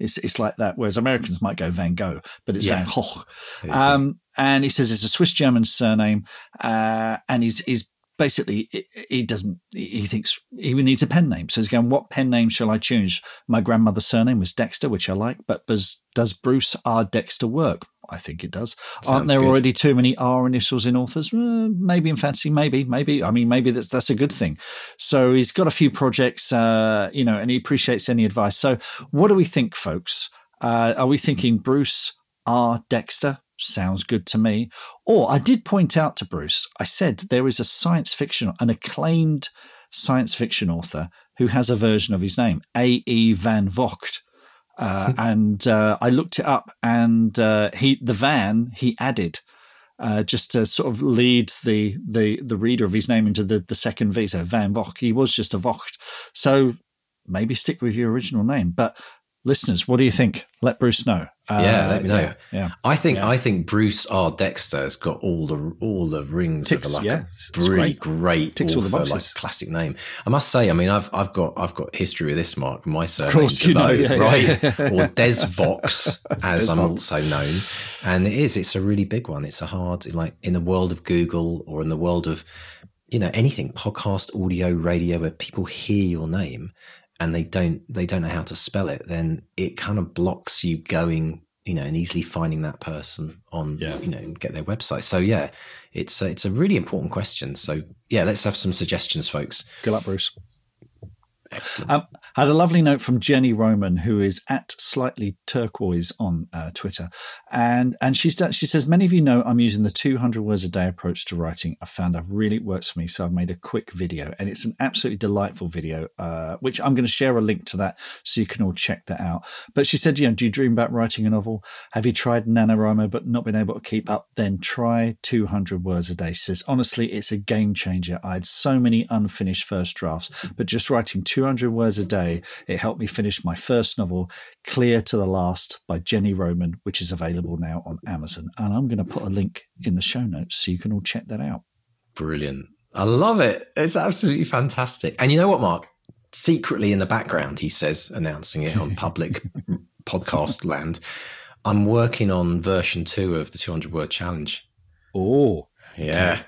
It's it's like that. Whereas Americans might go Van Gogh, but it's yeah. Van Gogh. Um, and he says it's a Swiss German surname, uh, and he's he's basically he doesn't he thinks he needs a pen name. So he's going what pen name shall i choose? My grandmother's surname was dexter which i like but does does bruce r. Dexter work? I think it does. Sounds aren't there good. already too many r initials in authors? Uh, maybe in fantasy maybe maybe. I mean maybe that's that's a good thing. So he's got a few projects uh, you know and he appreciates any advice. So what do we think folks? Uh, are we thinking bruce r. Dexter sounds good to me. Or I did point out to Bruce, I said there is a science fiction, an acclaimed science fiction author who has a version of his name, A.E. Van Vogt. Uh, and uh, I looked it up, and uh, he the van he added uh, just to sort of lead the the the reader of his name into the the second V. So Van Vogt, he was just a Vogt. So maybe stick with your original name. But listeners, what do you think? Let Bruce know. Uh, yeah, let me know. Yeah, yeah. I think yeah. I think Bruce R. Dexter has got all the all the rings Ticks, of like yeah, a really great, great Ticks author, all the like classic name. I must say, I mean, I've I've got I've got history with this mark. My surname, of course, you know, yeah, right? or Des Vox, as Des I'm also known, and it is. It's a really big one. It's a hard like in the world of Google or in the world of you know anything podcast, audio, radio, where people hear your name and they don't they don't know how to spell it, then it kind of blocks you going you know, and easily finding that person on, Yeah. you know, get their website. So yeah, it's a, it's a really important question. So yeah, let's have some suggestions, folks. Good luck, Bruce. Excellent. Um, had a lovely note from Jenny Roman, who is at slightly turquoise on uh, Twitter, and and she's done, she says many of you know I'm using the 200 words a day approach to writing. I found that really works for me, so I've made a quick video, and it's an absolutely delightful video, uh, which I'm going to share a link to that so you can all check that out. But she said, you know, do you dream about writing a novel? Have you tried NaNoWriMo but not been able to keep up? Then try 200 words a day. She says, honestly, it's a game changer. I had so many unfinished first drafts, but just writing 200 words a day, it helped me finish my first novel, Clear to the Last by Jenny Roman, which is available now on Amazon. And I'm going to put a link in the show notes so you can all check that out. Brilliant. I love it. It's absolutely fantastic. And you know what, Mark? Secretly in the background, he says, announcing it on public podcast land, I'm working on version two of the 200 word challenge. Oh, Yeah.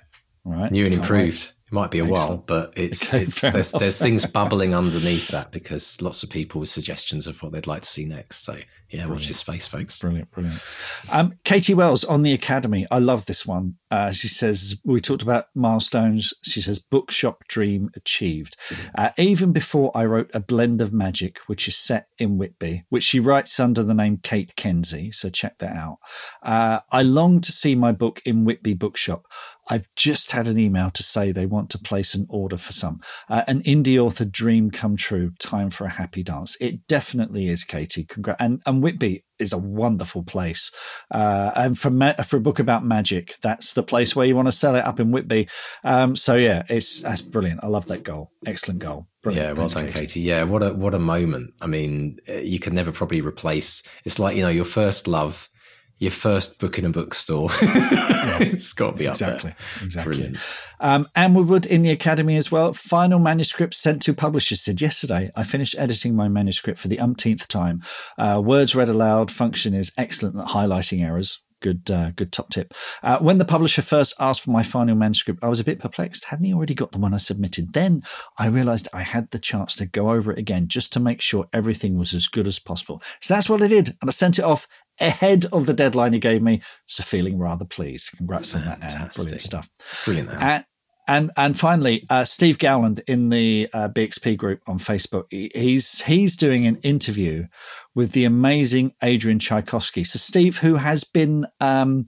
all right. New and improved. It might be a while, but it's, Okay, it's there's, there's things bubbling underneath that because lots of people with suggestions of what they'd like to see next. So yeah, watch Brilliant. this space, folks. Brilliant, brilliant. Um, Katie Wells on the Academy. I love this one. Uh, she says, We talked about milestones. She says, Bookshop dream achieved. Uh, even before I wrote A Blend of Magic, which is set in Whitby, which she writes under the name Kate Kenzie. So check that out. Uh, I long to see my book in Whitby Bookshop. I've just had an email to say they want to place an order for some. Uh, an indie author dream come true. Time for a happy dance. It definitely is, Katie. Congrats. And, and Whitby is a wonderful place. Uh, and for ma- for a book about magic, that's the place where you want to sell it up in Whitby. Um, so yeah, it's that's brilliant. I love that goal. Excellent goal. Brilliant. Yeah, well Thanks, done, Katie. Yeah, what a what a moment. I mean, uh, you can never probably replace. It's like you know your first love, your first book in a bookstore. it's got to be up Exactly. there. Exactly. Brilliant. Um, Anne Woodward in the Academy as well. Final manuscript sent to publishers said yesterday. I finished editing my manuscript for the umpteenth time. Uh, words read aloud function is excellent at highlighting errors. Good, uh, good top tip. Uh, when the publisher first asked for my final manuscript, I was a bit perplexed. Hadn't he already got the one I submitted? Then I realised I had the chance to go over it again just to make sure everything was as good as possible. So that's what I did, and I sent it off ahead of the deadline he gave me. So feeling rather pleased. Congrats on that. Brilliant stuff. Brilliant. And and and finally, uh, Steve Gowland in the uh, BXP group on Facebook, he's he's doing an interview with the amazing Adrian Tchaikovsky. So Steve, who has been um,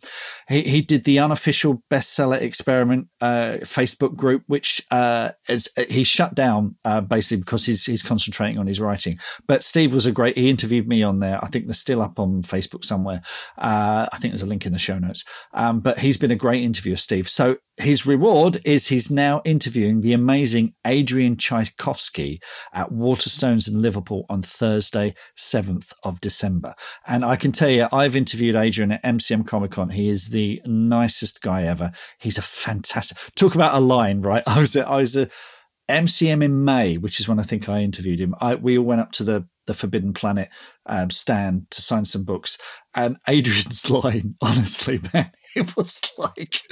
he he did the unofficial bestseller experiment uh, Facebook group, which uh, is he shut down uh, basically because he's he's concentrating on his writing. But Steve was a great. He interviewed me on there. I think they're still up on Facebook somewhere. Uh, I think there's a link in the show notes. Um, but he's been a great interviewer, Steve. So his reward is he's now interviewing the amazing Adrian Tchaikovsky at Waterstones in Liverpool on Thursday, 7th of December. And I can tell you, I've interviewed Adrian at MCM Comic Con. He is the nicest guy ever. He's a fantastic. Talk about a line, right? I was at, I was at MCM in May, which is when I think I interviewed him. I, we all went up to the the Forbidden Planet um, stand to sign some books, and Adrian's line, honestly, man, it was like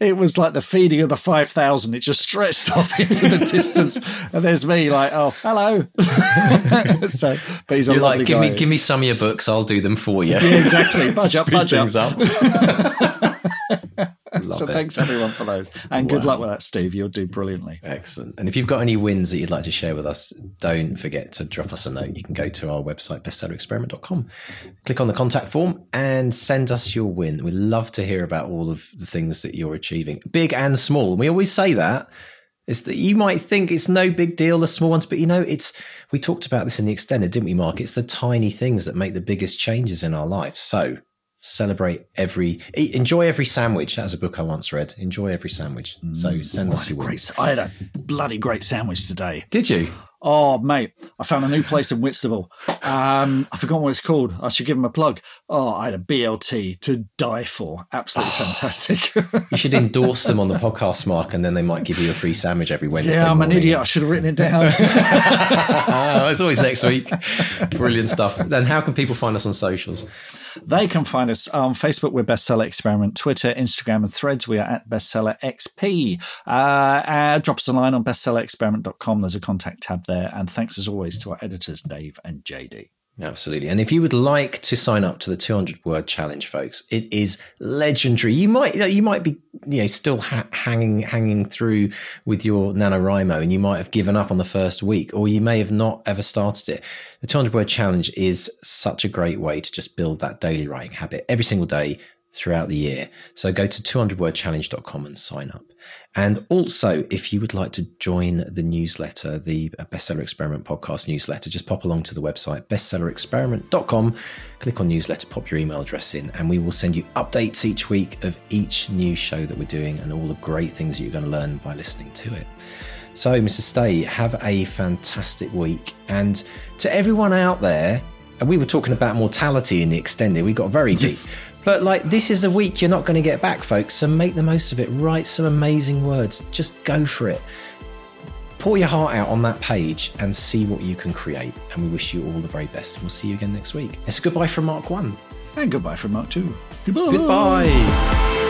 it was like the feeding of the five thousand. It just stretched off into the distance, and there's me like, oh, hello. so, but he's a You're lovely like, give guy. me, give me some of your books. I'll do them for you. Yeah, exactly. Budge up, budge up. things up. So it. thanks everyone for those, and good luck with that, Steve. You'll do brilliantly. Excellent. And if you've got any wins that you'd like to share with us, don't forget to drop us a note. You can go to our website, bestsellerexperiment.com, click on the contact form, and send us your win. We'd love to hear about all of the things that you're achieving, big and small. We always say that. Is that you might think it's no big deal, the small ones, but you know, it's we talked about this in the extended, didn't we, Mark? It's the tiny things that make the biggest changes in our life. So celebrate every eat- enjoy every sandwich. That was a book I once read. Enjoy every sandwich. So mm, send us your. Great, I had a bloody great sandwich today. Did you? Oh, mate, I found a new place in Whitstable. Um, I forgot what it's called. I should give them a plug. Oh, I had a BLT to die for. Absolutely fantastic. You should endorse them on the podcast, Mark, and then they might give you a free sandwich every Wednesday. yeah, I'm an idiot. I should have written it down. it's always next week. Brilliant stuff. Then, how can people find us on socials? they can find us on Facebook. We're Bestseller Experiment. Twitter, Instagram, and Threads. We are at Bestseller XP. Uh, uh, drop us a line on bestsellerexperiment.com. There's a contact tab there. And thanks as always to our editors, Dave and JD. Absolutely. And if you would like to sign up to the 200 word challenge, folks, it is legendary. You might you might be you know still ha- hanging hanging through with your NaNoWriMo and you might have given up on the first week or you may have not ever started it. The 200 word challenge is such a great way to just build that daily writing habit every single day throughout the year. So go to 200wordchallenge.com and sign up. And also, if you would like to join the newsletter, the uh, Bestseller Experiment podcast newsletter, just pop along to the website bestsellerexperiment.com, click on newsletter, pop your email address in, and we will send you updates each week of each new show that we're doing and all the great things that you're going to learn by listening to it. So, Mr. Stay, have a fantastic week. And to everyone out there, and we were talking about mortality in the extended, we got very deep. But like this is a week you're not going to get back, folks. So make the most of it. Write some amazing words. Just go for it. Pour your heart out on that page and see what you can create. And we wish you all the very best. And we'll see you again next week. It's a goodbye from Mark One. And goodbye from Mark Two. Goodbye. Goodbye.